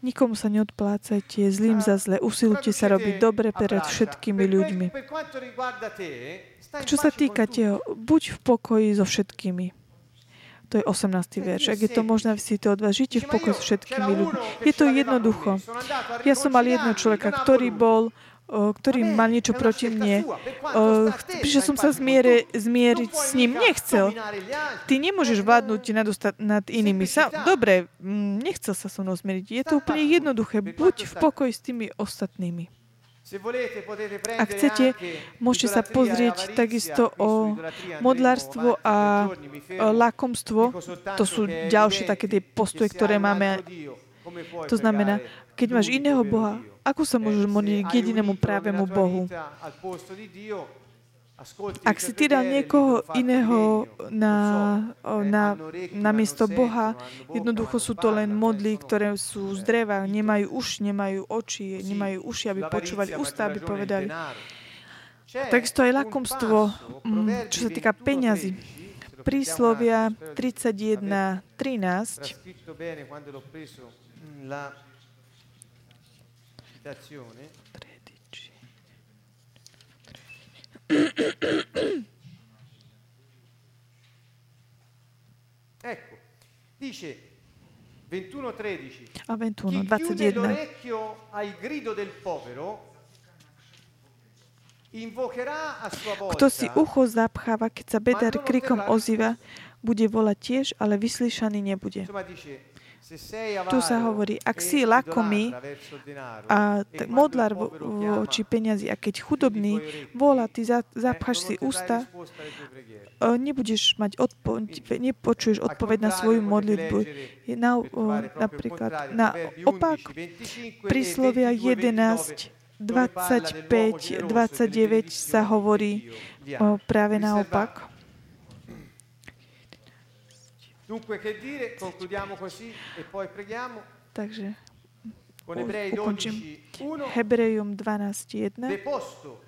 Nikomu sa neodplácajte zlým za zle. Usilujte sa robiť dobre pred všetkými ľuďmi. Čo sa týka teho, buď v pokoji so všetkými. To je 18. verš. Ak je to možné, si to od vás žite v pokoji s všetkými ľuďmi. Je to jednoducho. Ja som mal jedného človeka, ktorý bol ktorý mal niečo proti mne. Prišiel som sa zmiere, zmieriť s ním. Nechcel. Ty nemôžeš vládnuť nad, nad inými. Sa, dobre, nechcel sa so mnou zmieriť. Je to úplne jednoduché. Buď v pokoji s tými ostatnými. Ak chcete, môžete sa pozrieť takisto o modlárstvo a lakomstvo. To sú ďalšie také tie postoje, ktoré máme. To znamená, keď máš iného Boha, ako sa môžeš modliť k jedinému právemu Bohu? Ak si ty dal niekoho iného na, na, na miesto Boha, jednoducho sú to len modly, ktoré sú z dreva, nemajú uši, nemajú oči, nemajú uši, aby počúvali ústa, aby povedali. Takisto aj lakomstvo, mm, čo sa týka peňazí. Príslovia 31, 13. ecco, dice 21.13 a 21, Chi 21. chiude l'orecchio al grido del povero invocherà a sua volta Kto si ucho zapcháva, keď sa bedar krikom ozýva, bude volať tiež, ale vyslyšaný nebude. Tu sa hovorí, ak si lakomý a modlár voči peniazy a keď chudobný volá, ty zapcháš si ústa, nebudeš mať odpo- nepočuješ odpoveď na svoju modlitbu. Na, napríklad na opak príslovia 11, 25, 29 sa hovorí práve naopak. Dunque, che dire? Concludiamo così e poi preghiamo. Takže ukončím 12, 1. Hebrejom 12.1. Deposto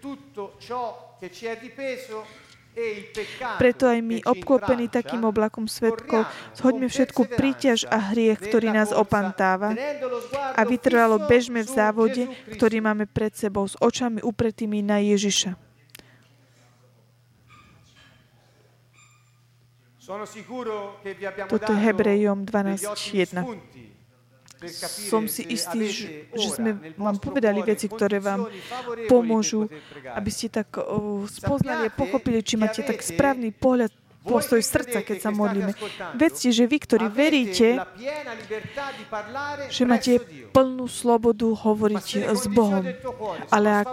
tutto ciò che ci è dipeso e Preto aj my, obklopení takým oblakom svetkov, zhoďme všetku príťaž a hriech, ktorý nás opantáva a vytrvalo bežme v závode, ktorý máme pred sebou, s očami upretými na Ježiša. Sono sicuro che vi abbiamo Toto je Hebrejom degli ottimi 12.1. spunti per capire Som si istý, že, sme vám povedali veci, ktoré vám pomôžu, aby ste tak spoznali a pochopili, či máte tak správny pohľad, postoj srdca, keď sa modlíme. Vedzte, že vy, ktorí veríte, že máte plnú slobodu hovoriť s Bohom. Ale ak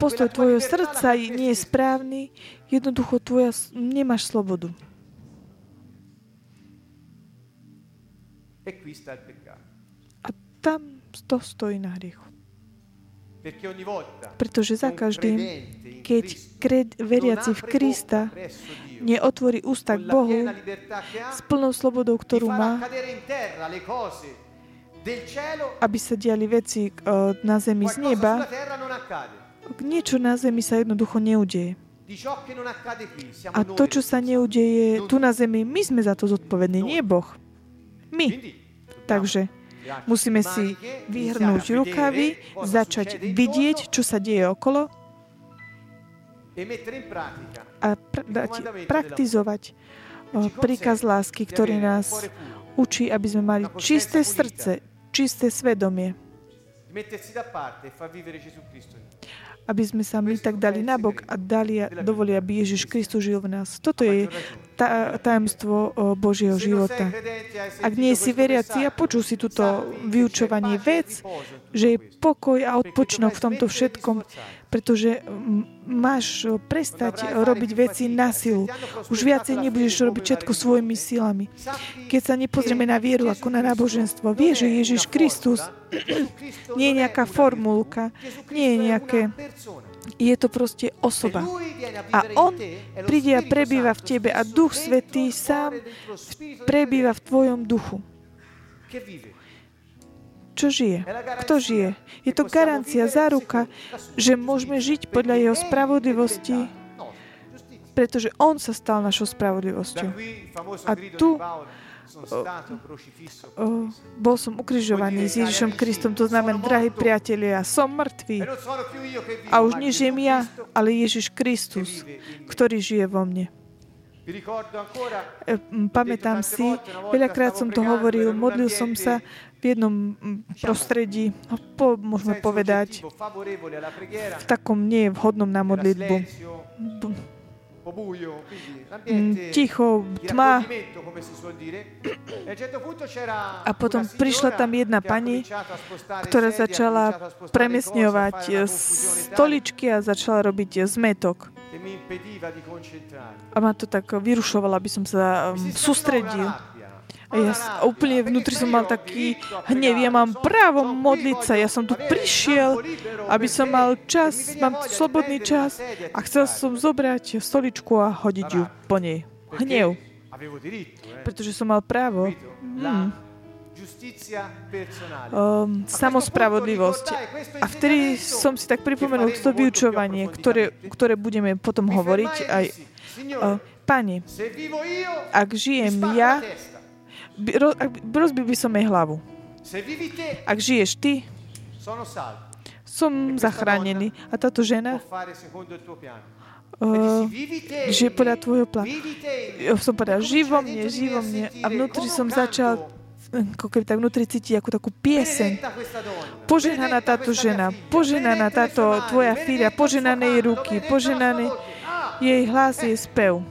postoj tvojho srdca nie je správny, jednoducho tvoja, nemáš slobodu. A tam to stojí na hriechu. Pretože za každým, keď kred, veriaci v Krista neotvorí ústa k Bohu s plnou slobodou, ktorú má, aby sa diali veci o, na zemi z neba, niečo na zemi sa jednoducho neudeje. A to, čo sa neudeje tu na zemi, my sme za to zodpovední, nie Boh. My. Takže musíme si vyhrnúť rukavy, začať vidieť, čo sa deje okolo a pr- dať, praktizovať príkaz lásky, ktorý nás učí, aby sme mali čisté srdce, čisté svedomie, aby sme sa my tak dali nabok a dali, dovoli, aby Ježiš Kristus žil v nás. Toto je ta, tajemstvo Božieho života. Ak nie si veriaci a počul si túto vyučovanie vec, že je pokoj a odpočinok v tomto všetkom, pretože máš o, prestať robiť veci na silu. Už viacej nebudeš robiť všetko svojimi silami. Keď sa nepozrieme na vieru ako na náboženstvo, vie, že Ježiš Kristus nie je nejaká formulka, nie je nejaké... Je to proste osoba. A On príde a prebýva v tebe a Duch Svetý sám prebýva v tvojom duchu. Čo žije? Kto žije? Je to garancia, záruka, že môžeme žiť podľa Jeho spravodlivosti, pretože On sa stal našou spravodlivosťou. A tu O, bol som ukrižovaný s Ježišom Kristom, to znamená, drahí priatelia, som mŕtvý. A už nežijem ja, ale Ježiš Kristus, ktorý žije vo mne. E, pamätám si, veľakrát som to hovoril, modlil som sa v jednom prostredí, no, po, môžeme povedať, v takom nie vhodnom na modlitbu. Ticho, tma. A potom prišla tam jedna pani, ktorá začala premiesňovať stoličky a začala robiť zmetok. A ma to tak vyrušovalo, aby som sa um, sústredil. A ja úplne vnútri som mal taký hnev. Ja mám právo modliť sa. Ja som tu prišiel, aby som mal čas, mám slobodný čas a chcel som zobrať stoličku a hodiť ju po nej. Hnev. Pretože som mal právo. Hmm um, samospravodlivosť. A vtedy som si tak pripomenul to vyučovanie, ktoré, ktoré budeme potom hovoriť aj uh, Pane, ak žijem ja, rozbil by som jej hlavu. Ak žiješ ty, som zachránený. A táto žena uh, že podľa tvojho plánu. Som povedal, živo mne, živo mne. A vnútri som začal ako keby tak vnútri cíti ako takú pieseň. Poženaná táto žena, poženaná táto tvoja fíria, poženané jej ruky, poženaný jej hlas, jej spev.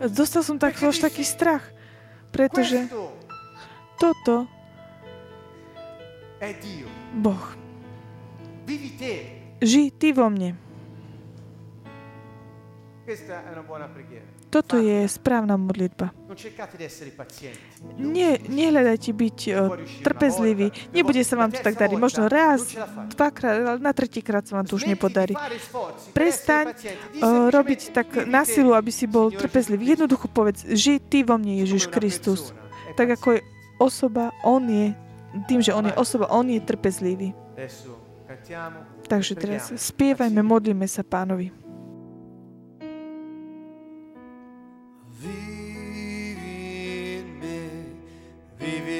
Dostal som tak už taký strach, pretože toto Boh. Ži ty vo mne. Toto je správna modlitba. Nie, nehľadajte byť uh, trpezliví. Nebude sa vám to tak dariť. Možno raz, dvakrát, ale na tretíkrát sa vám to už nepodarí. Prestaň uh, robiť tak na silu, aby si bol trpezlivý. Jednoducho povedz, ži ty vo mne, Ježiš Kristus. Tak ako je osoba, on je, tým, že on je osoba, on je trpezlivý. Takže teraz spievajme, modlíme sa pánovi.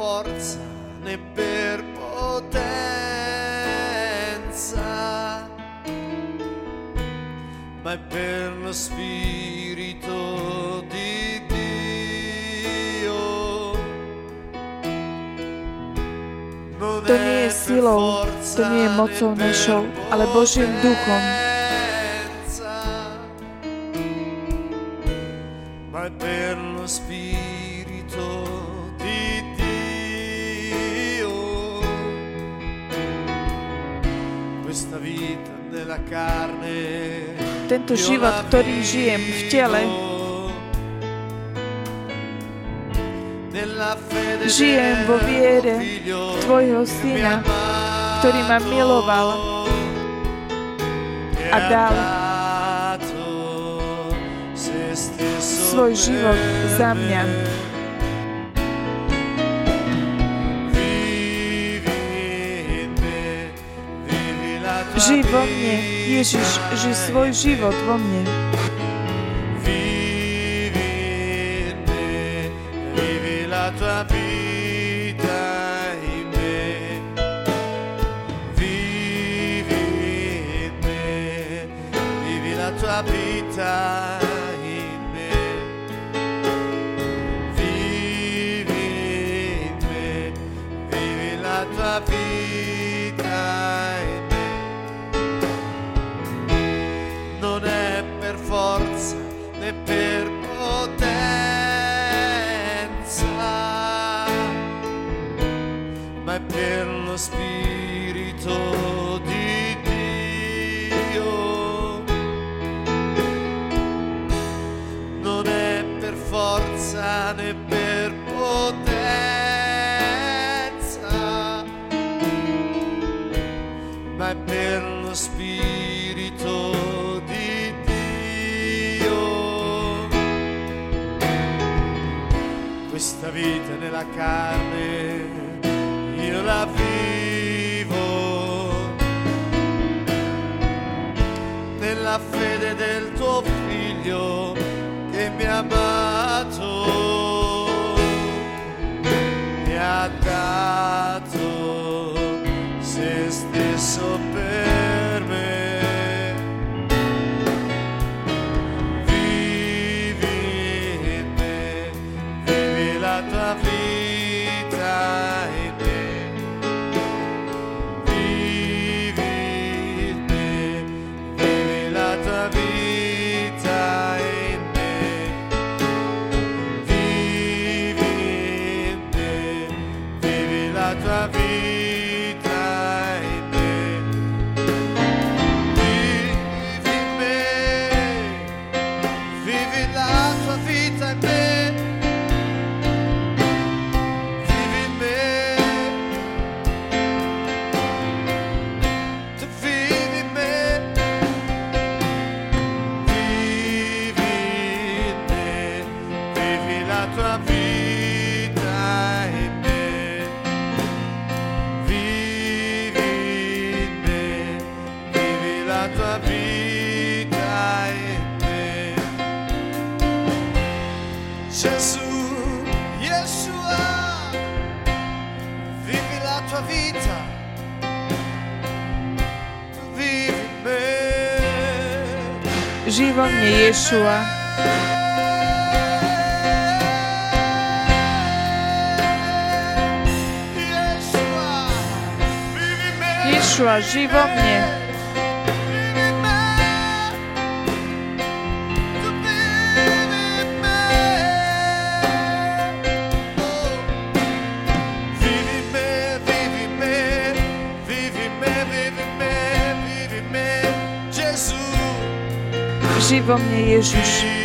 forza né per potenza, ma è per lo Spirito di Dio. Non to nie je silou, to nie je mocou našou, ale Božím duchom. Tento život, ktorý žijem v tele. Žijem vo viere Tvojho Syna, ktorý ma miloval a dal svoj život za mňa. Ži vo mne, Ježiš, ži svoj život vo mne. Tua vita in me. Vivi vivi la tua nella carne io la vivo. Nella fede del tuo figlio che mi ha Živ vo mne Ješua. Ješua, živ Živ vo mne Ježiš.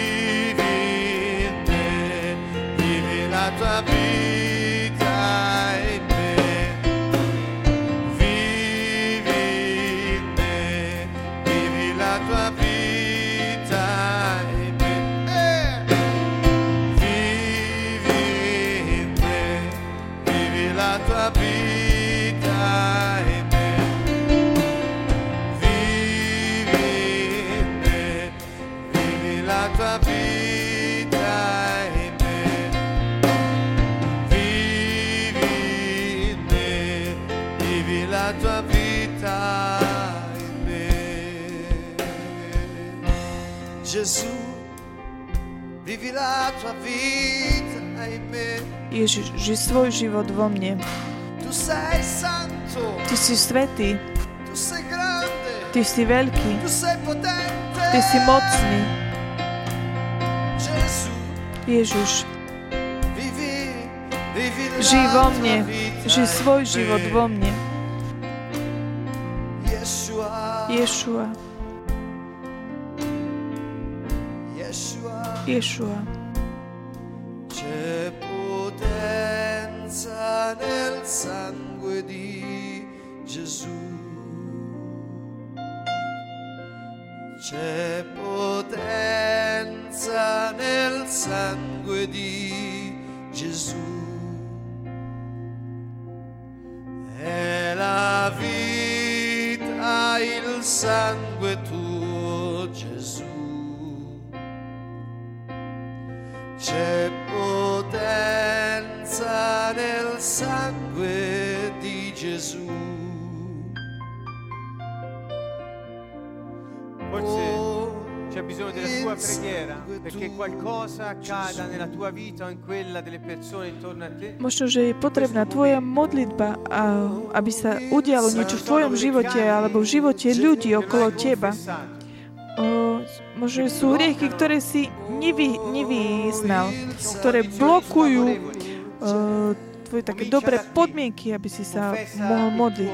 Ježiš, ži svoj život vo mne. Ty si svetý, ty si veľký, ty si mocný. Ježiš, vivi, vivi la ži vo mne, vita. Ži in svoj život vo mne. Ješua, Yeshua, Ješua. Možno, že je potrebná tvoja modlitba, aby sa udialo niečo v tvojom živote alebo v živote ľudí okolo teba. O, možno sú hriechy, ktoré si nevy, nevyznal, ktoré blokujú o, tvoje také dobré podmienky, aby si sa mohol modliť.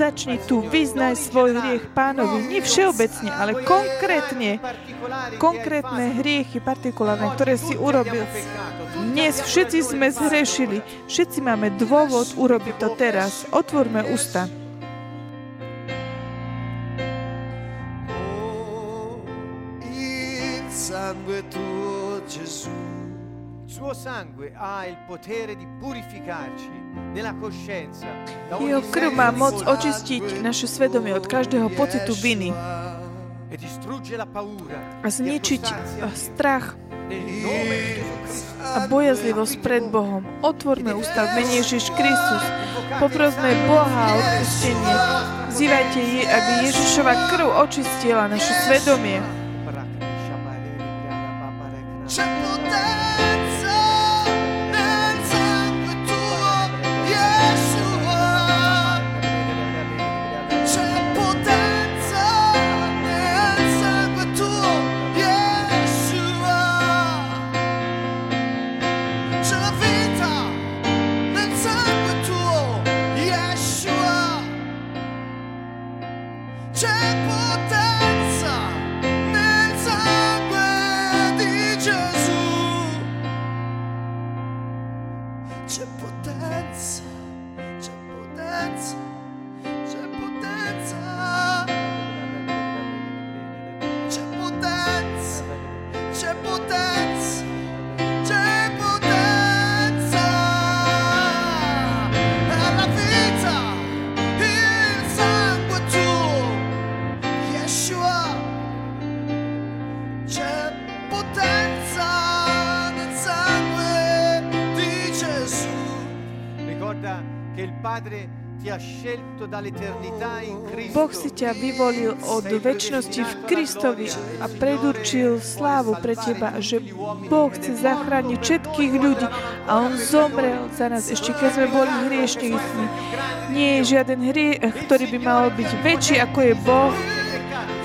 Začni tu, vyznaj svoj hriech pánovi, nie všeobecne, ale konkrétne, konkrétne hriechy partikulárne, ktoré si urobil. Dnes všetci sme zhrešili, všetci máme dôvod urobiť to teraz. Otvorme ústa. sangue tuo, Gesù. Suo sangue ha il potere di purificarci nella coscienza Jeho krv má moc očistiť naše svedomie od každého pocitu viny e a zničiť strach a bojazlivosť pred Bohom. Otvorme ústa v mene Ježiš Kristus. Poprosme Boha o odpustenie. Vzývajte, Je- aby Ježišova krv očistila naše svedomie. Boh si ťa vyvolil od väčšnosti v Kristovi a predurčil slávu pre teba, že Boh chce zachrániť všetkých ľudí a On zomrel za nás, ešte keď sme boli hriešnikmi. Nie je žiaden hriech, ktorý by mal byť väčší ako je Boh.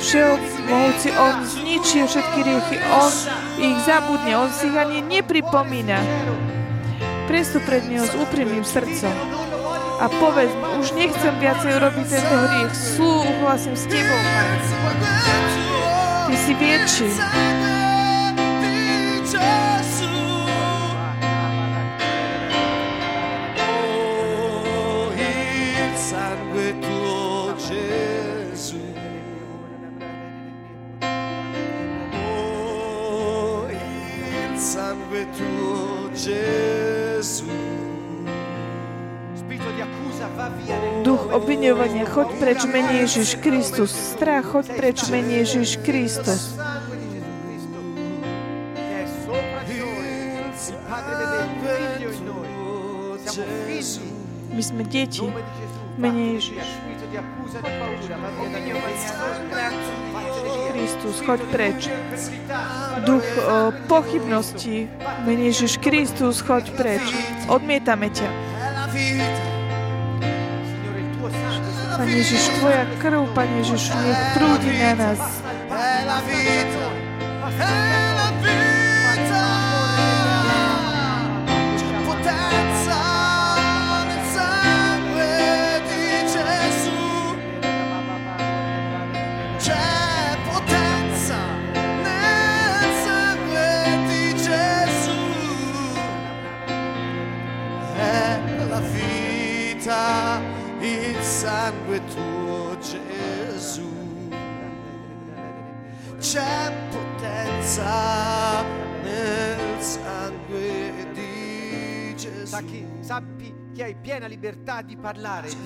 Všemohúci On zničil všetky riechy, On ich zabudne, On si ich ani nepripomína. Prestup pred Neho s úprimným srdcom a povedz už nechcem viacej robiť tento hriech. Súhlasím s tebou. Ty si väčší. Sangue tuo Gesù. Duch obviňovania, choď preč mene Ježiš Kristus. Strach, choď preč mene Ježiš Kristus. My sme deti. Nome di Gesù. Mene Fatti Ježiš. Kristus, choď preč. Duch o, pochybnosti, mene Ježiš Kristus, choď preč. Odmietame ťa. Pane Ježiš, Tvoja krv, Pane Ježiš, nech prúdi na nás.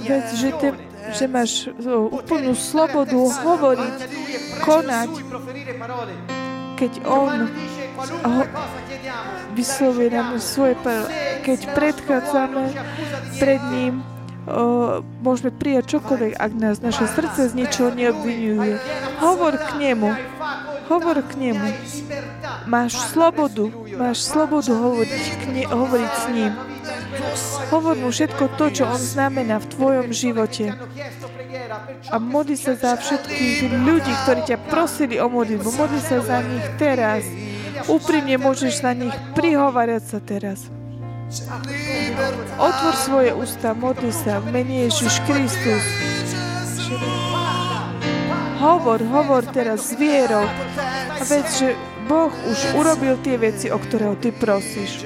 Vec, že, te, azione. že máš úplnú slobodu hovoriť, konať, keď On ho, vyslovuje nám svoje keď predchádzame pred ním, môžeme prijať čokoľvek, ak nás naše srdce z ničoho neobvinuje. Hovor k nemu, hovor k nemu. Máš slobodu, máš slobodu hovoriť, k ne, hovoriť s ním. Hovor mu všetko to, čo on znamená v tvojom živote. A modli sa za všetkých ľudí, ktorí ťa prosili o modlitbu. Modli sa za nich teraz. Úprimne môžeš za nich prihovárať sa teraz. Otvor svoje ústa, modli sa v mene Ježiš Kristus. Hovor, hovor teraz s vierou. A že Boh už urobil tie veci, o ktoré ho ty prosíš.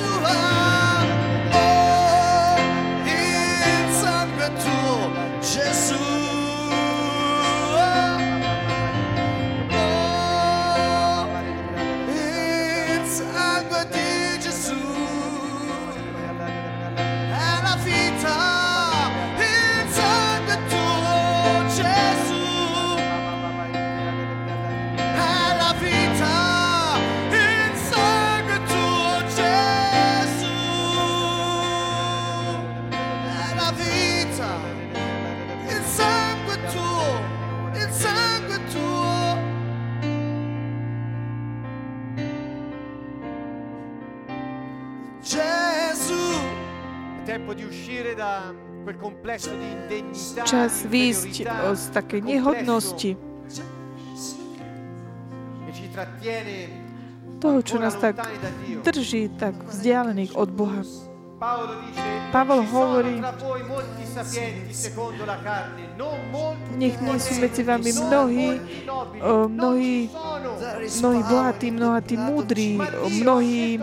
Yeshua. Oh, Čas výjsť o- z complesso nehodnosti, toho, čo nás tak drží tak vzdialených od Boha. Pavel hovorí, Nech nie sú medzi vami mnohí, mnohí, mnohí bohatí, mnohatí múdri, mnohí,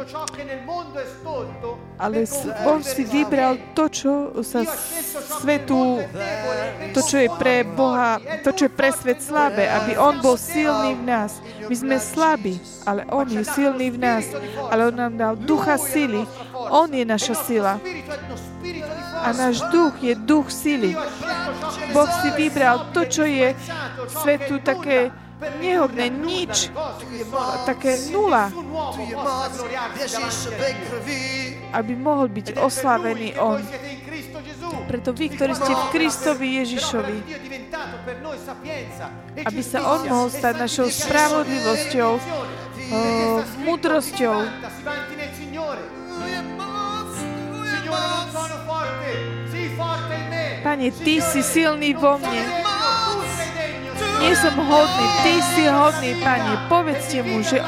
ale on si vybral to, čo sa svetu, debole, per to, čo je pre Boha, to, čo je pre svet slabé, aby On bol silný v nás. My sme slabí, ale On je silný v nás. Ale On nám dal ducha sily. On je naša sila. A náš duch je duch sily. Boh si vybral to, čo je svetu také nehodné, nič, také nula, aby mohol byť oslavený On. Preto vy, ktorí ste v Kristovi Ježišovi, aby sa On mohol stať našou spravodlivosťou, o, múdrosťou. Pane, Ty si silný vo mne. Nie som hodný, Ty si hodný, Pane. Povedzte mu, že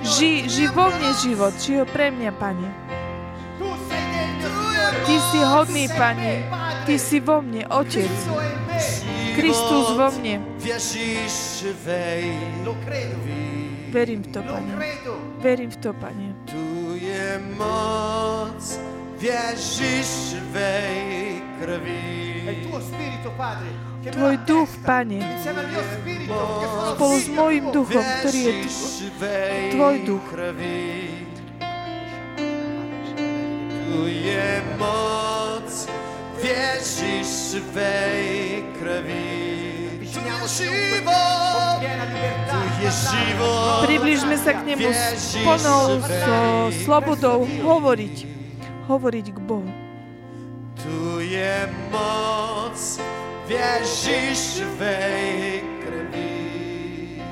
ži, ži vo mne život, ži ho pre mňa, Pane. Ty si hodný, Pane. Ty si vo mne, Otec. Kristus vo mne. Verím v to, Pane. Verím v to, Pane. Tu je moc, věříš ve krvi. Tvoj duch, Pane, spolu s mojim duchom, ktorý je tvoj duch. krvi. Tu je moc, věříš ve krvi. Tu je život, tu je život. približme sa k nemu s plnou so slobodou hovoriť. Hovoriť k Bohu. Tu je moc, věříš ve krvi.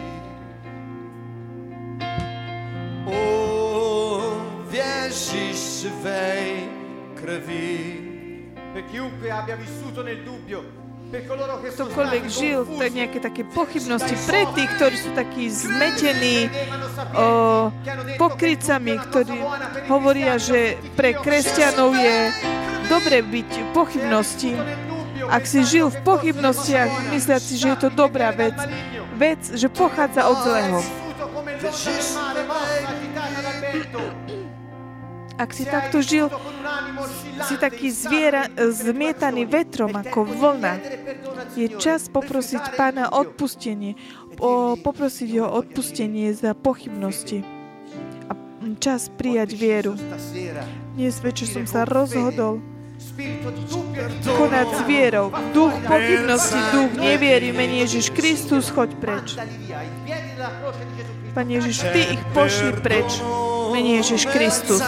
O, věříš ve krvi. Per chiunque abbia vissuto nel dubbio, Ktokoľvek žil tak nejaké také pochybnosti pre tých, ktorí sú takí zmetení o, pokrycami, ktorí hovoria, že pre kresťanov je dobre byť v pochybnosti. Ak si žil v pochybnostiach, mysliať si, že je to dobrá vec, vec, že pochádza od zlého. Ak si takto žil, si taký zviera, zmietaný vetrom ako vlna. Je čas poprosiť Pána odpustenie, o, poprosiť ho odpustenie za pochybnosti a čas prijať vieru. Dnes večer som sa rozhodol, e konať s vierou. Duch pochybnosti, duch neviery, mene Ježiš Kristus, choď preč. Pane Ježiš, Ty ich pošli preč. Mene Ježiš Kristus.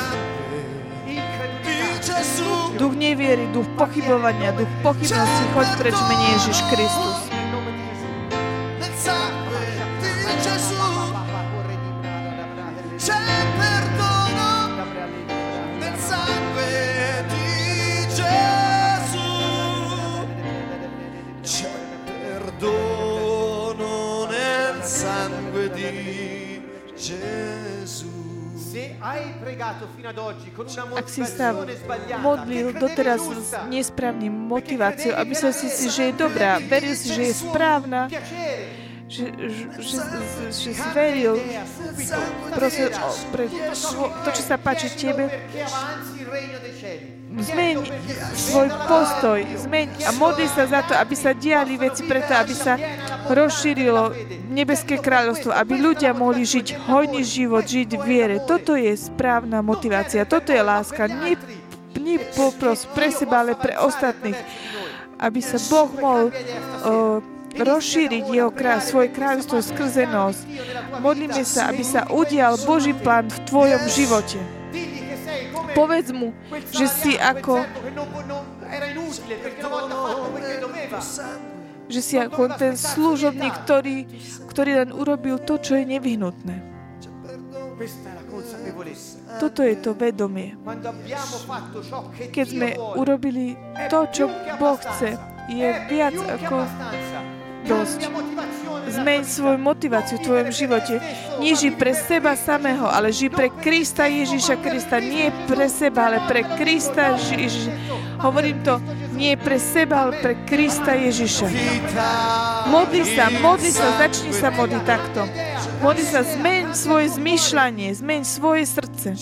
Duch neviery, duch pochybovania, duch pochybnosti, choď preč, mene Ježiš Kristus. Perdono nel sangue di Gesù Ak si sa modlil doteraz s nesprávnym motiváciou a myslel si si, že je dobrá, veril si, že je správna, že, že, že, si veril o, pre to, čo sa páči tebe, zmeň svoj postoj, zmeň a modli sa za to, aby sa diali veci preto, aby sa rozšírilo nebeské kráľovstvo, aby ľudia mohli žiť hojný život, žiť v viere. Toto je správna motivácia, toto je láska. Nie, nie popros pre seba, ale pre ostatných. Aby sa Boh mohol uh, rozšíriť jeho krá, svoje kráľovstvo skrze nos. Modlíme sa, aby sa udial Boží plán v tvojom živote. Povedz mu, že si ako že si ako ten služobník, ktorý, ktorý len urobil to, čo je nevyhnutné. Toto je to vedomie. Keď sme urobili to, čo Boh chce, je viac ako dosť. Zmeň svoju motiváciu v tvojom živote. Nie ži pre seba samého, ale ži pre Krista Ježiša Krista. Nie pre seba, ale pre Krista Ježiša. Hovorím to, nie pre seba, ale pre Krista Ježiša. Modli sa, modli sa, začni sa modliť takto. Modli sa, zmeň svoje zmýšľanie, zmeň svoje srdce.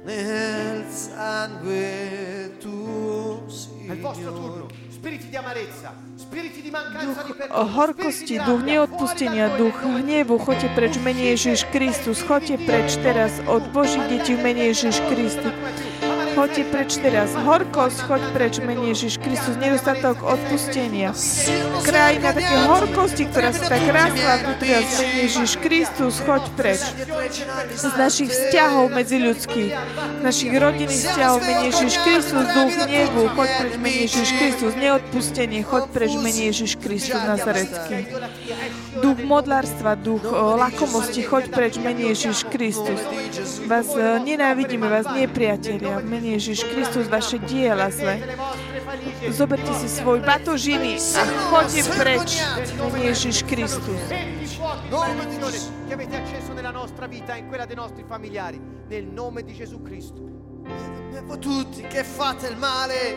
nel sangue tuo È il vostro Signore turno. Spiriti di amarezza, Duch horkosti, duch neodpustenia, duch hnevu, choďte preč v mene Ježiš Kristus. Choďte preč teraz od Božích detí v mene Ježiš Kristus. Choďte preč teraz. Horkosť, choď preč v mene Ježiš Kristus. Nedostatok odpustenia. Krajina také horkosti, ktorá sa tak rastla vnútri nás v mene Ježiš Kristus, choď preč. Z našich vzťahov medzi ľudských, z našich rodinných vzťahov v mene Ježiš Kristus, duch hnevu, choď preč v mene Ježiš Kristus. Neodpustenie, choď preč v mene Ježiš Kristus Nazarecký. Duch modlárstva, duch o, lakomosti, choď preč v mene Ježiš Kristus. Vás e, nenávidíme, vás nepriatelia. V mene Ježiš Kristus, vaše diela zle. Zoberte si svoj batožiny a choďte preč Ježiš Kristus. Che avete acceso nella nostra vita e in quella dei nostri familiari, nel nome di Gesù Cristo. Tutti che fate il male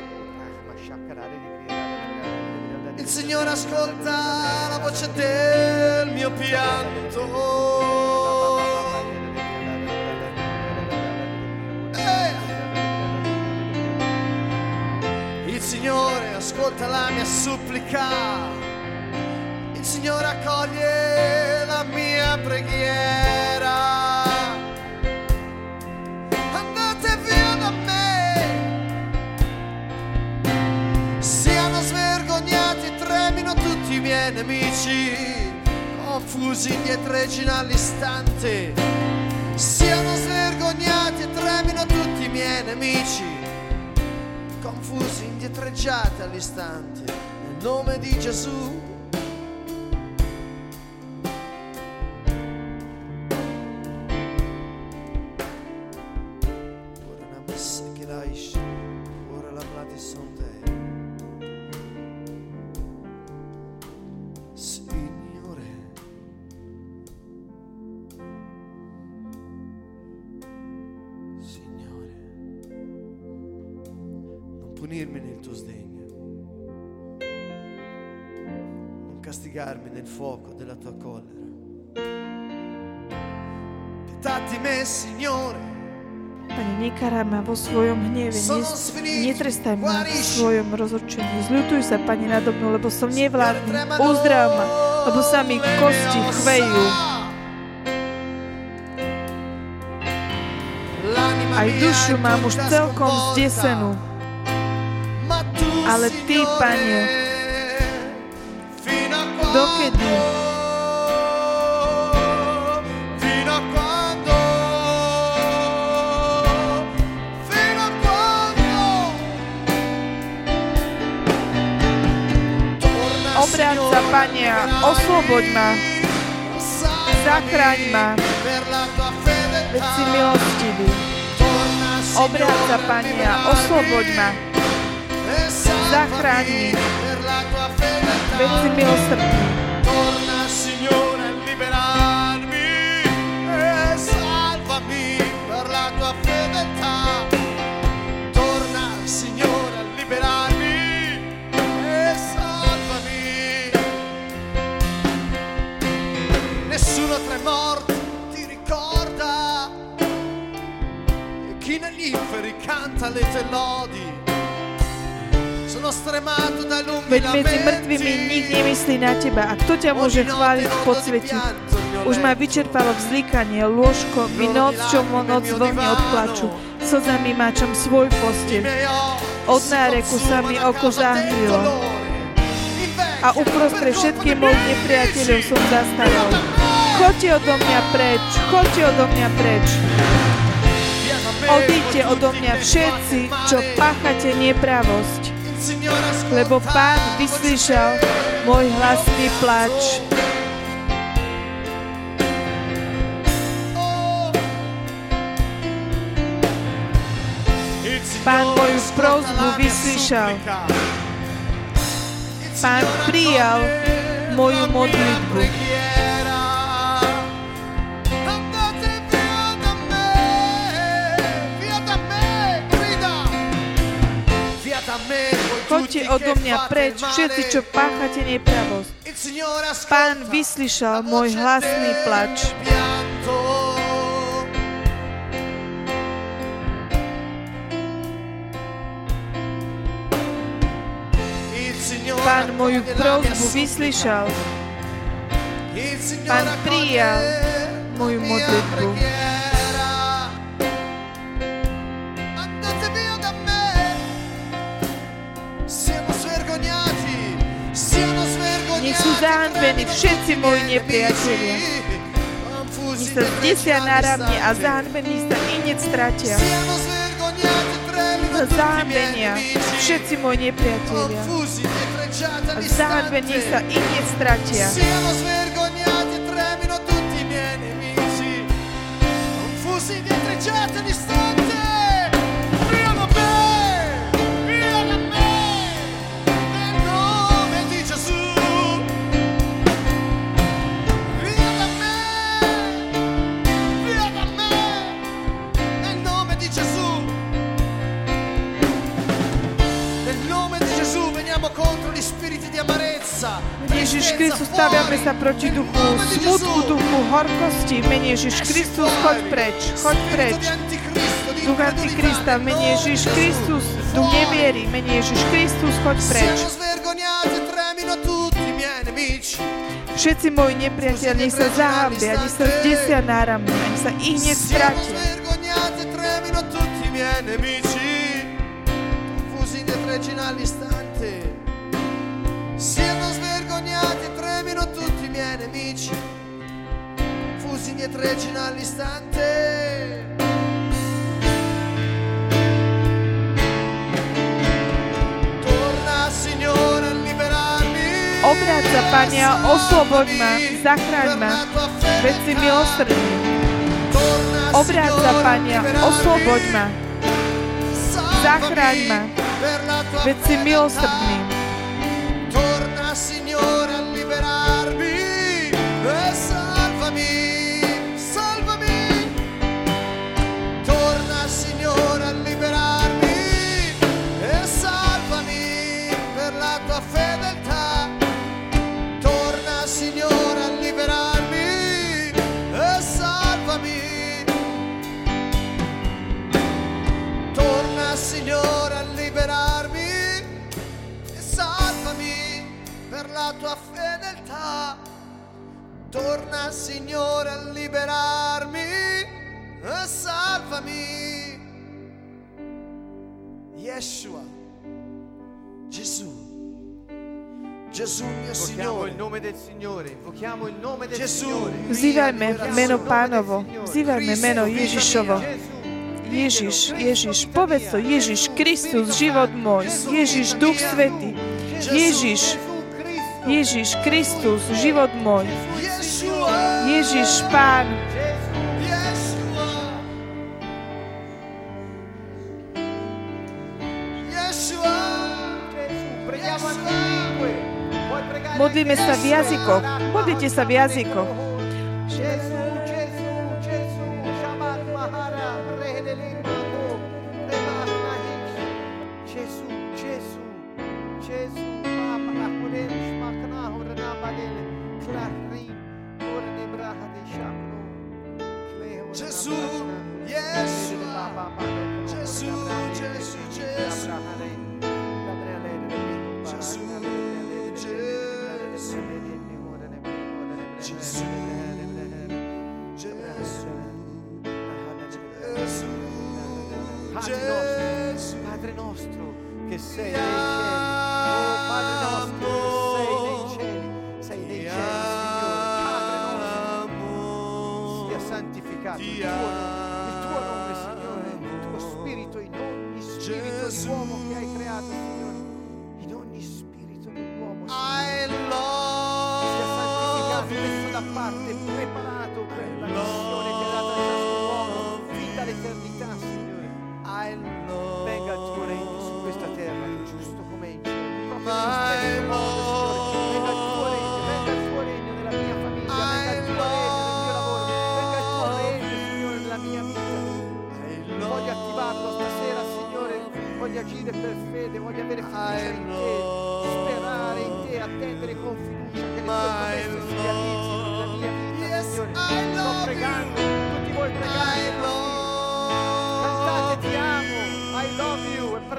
il Signore ascolta la voce del mio pianto Eh! Signore ascolta la mia supplica. Il Signore accoglie la mia preghiera. Andate via da me. Siano svergognati tremino tutti i miei nemici Confusi indietreggino all'istante. Siano svergognati e tremino tutti i miei nemici Confusi indietreggiati all'istante. Nel nome di Gesù Pane, nekaraj ma vo svojom hneve, netrestaj ma v svojom rozhodčení. Zľutuj sa, Pane, nado mnou, lebo som nevládny. Uzdrav ma, lebo sa mi kosti chvejú. Aj dušu mám už celkom zdesenú. Ale Ty, Pane, dokedy? Obráť sa, Signore, Pane, a osloboď ma. Zachráň ma, veď si milostivý. Obráť sa, Pane, a osloboď ma. Zachráň mi. Veď si milosrdný. E inferi canta le tue lodi. Sono stremato dai lunghi Veď medzi mŕtvými nik nemyslí na teba. A kto ťa môže chváliť v podsveti? Už ma vyčerpalo vzlikanie, lôžko, mi noc, čo mo noc vlne od plaču. Slzami máčam svoj posteľ. Od náreku sa mi oko zahnilo. A uprostred všetkých mojich nepriateľov som zastarol. Choďte odo mňa preč, choďte odo mňa preč. Odíďte odo mňa všetci, čo páchate nepravosť. Lebo Pán vyslyšal môj hlasný plač. Pán moju prosbu vyslyšal. Pán prijal moju modlitbu. Choďte odo mňa preč, všetci, čo páchate nepravosť. Pán vyslyšal môj hlasný plač. Pán moju prosbu vyslyšal. Pán prijal moju modlitbu. Zahanbení všetci moji nepriatelia. Nech sa zdesia náramne a zahanbení sa i hneď stratia. Zahambenia všetci moji nepriatelia. A zahanbení sa i hneď stratia. Confusi, dietreggiati all'istante. Ježiš Kristus, staviame sa proti duchu smutku, duchu horkosti. Mene Ježiš Kristus, choď preč, choď preč. Duch Antikrista, mene Ježiš Kristus, duch neviery, mene Ježiš Kristus, choď preč. Všetci moji nepriatelia, nech sa zahambia, nech sa zdesia náramne, nech sa i hneď stratia. Confusi indietreggino all'istante. Siamo svergognati, tremino tutti i miei nemici. Confusi indietreggino all'istante. Torna, Signore, a liberarmi. Obráť sa, Pane, a osloboď ma, zachráň ma, veď si milosrdný. Obráť sa, Pane, a osloboď ma, zachráň ma, veď si milosrdný. Signore a liberarmi, oh, salvami. Yeshua, Gesù. Gesù mio Signore. il nome del Signore. Invochiamo il nome del Gesù, Signore. Vzývajme meno Pánovo. Vzývajme meno Ježišovo. Ježiš, Ježiš, povedz to, Ježiš, Kristus, život môj, Ježiš, Duch Svetý, Ježiš, Ježiš, Kristus, život môj. Ježiš Pán. Modlíme sa v jazykoch. Modlite sa v jazykoch.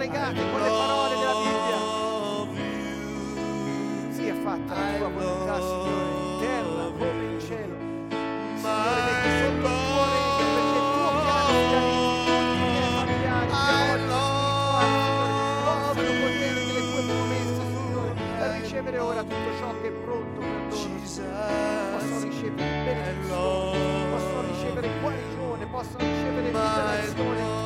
pregate con le parole della Bibbia. Sia fatta la tua volontà, Signore, in terra come in cielo. Signore, metti sotto il cuore perché il tuo piano sia familiare, Signore, il potere delle tue promesse, Signore, per ricevere ora tutto ciò che è pronto per loro. Possono ricevere benedizione, possono ricevere guarigione, possono ricevere liberazione.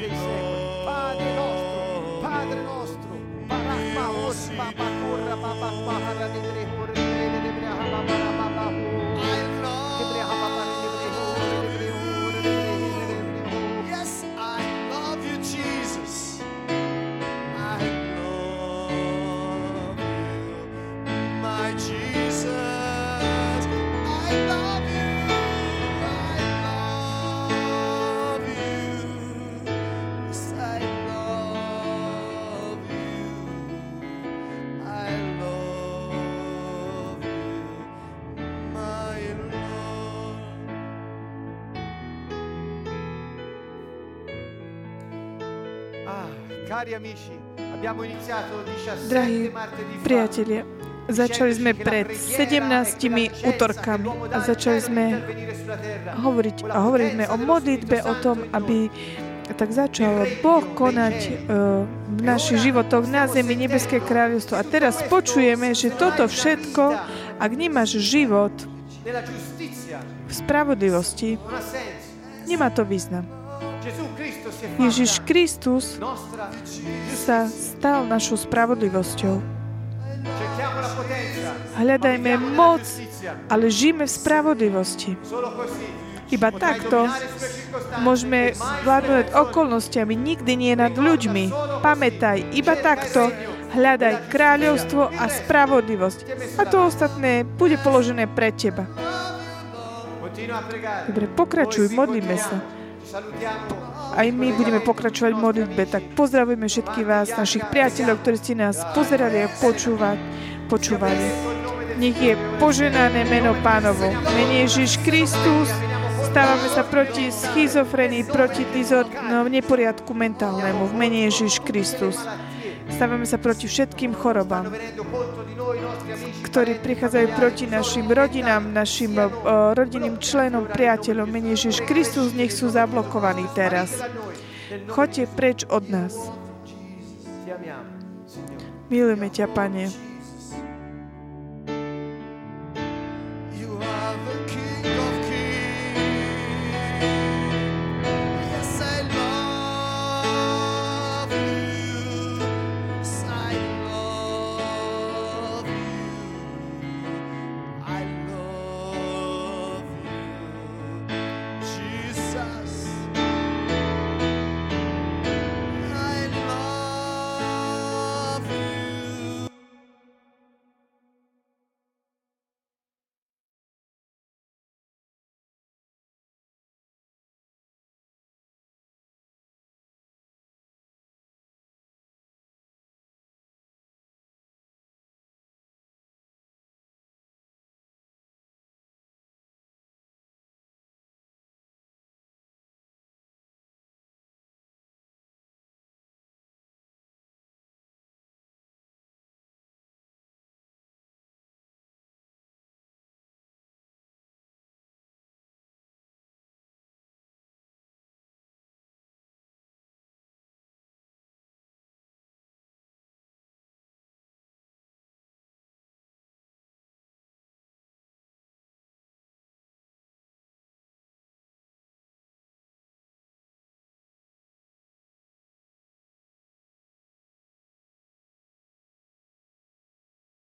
they say. Drahí priatelia, začali sme pred 17 útorkami a začali sme hovoriť a hovorili sme o modlitbe, o tom, aby tak začal Boh konať e, v našich životoch na zemi Nebeské kráľovstvo. A teraz počujeme, že toto všetko, ak nemáš život v spravodlivosti, nemá to význam solo così Iba potrai takto dominare sulle circostanze môžeme e mai vládnuť essere soli. okolnostiami, nikdy nie nad ľuďmi. Pamätaj, iba takto hľadaj kráľovstvo a spravodlivosť. A to ostatné bude položené pre teba. Dobre, pokračuj, modlíme sa. Aj my budeme pokračovať v modlitbe, tak pozdravujeme všetkých vás, našich priateľov, ktorí ste nás pozerali a počúvať, počúvali. Nech je poženané meno pánovo. Mene Ježiš Kristus, stávame sa proti schizofrenii, proti dizor, no, neporiadku mentálnemu. V mene Ježiš Kristus. Stávame sa proti všetkým chorobám, ktorí prichádzajú proti našim rodinám, našim uh, rodinným členom, priateľom. Mene Ježiš Kristus, nech sú zablokovaní teraz. Choďte preč od nás. Milujeme ťa, Pane.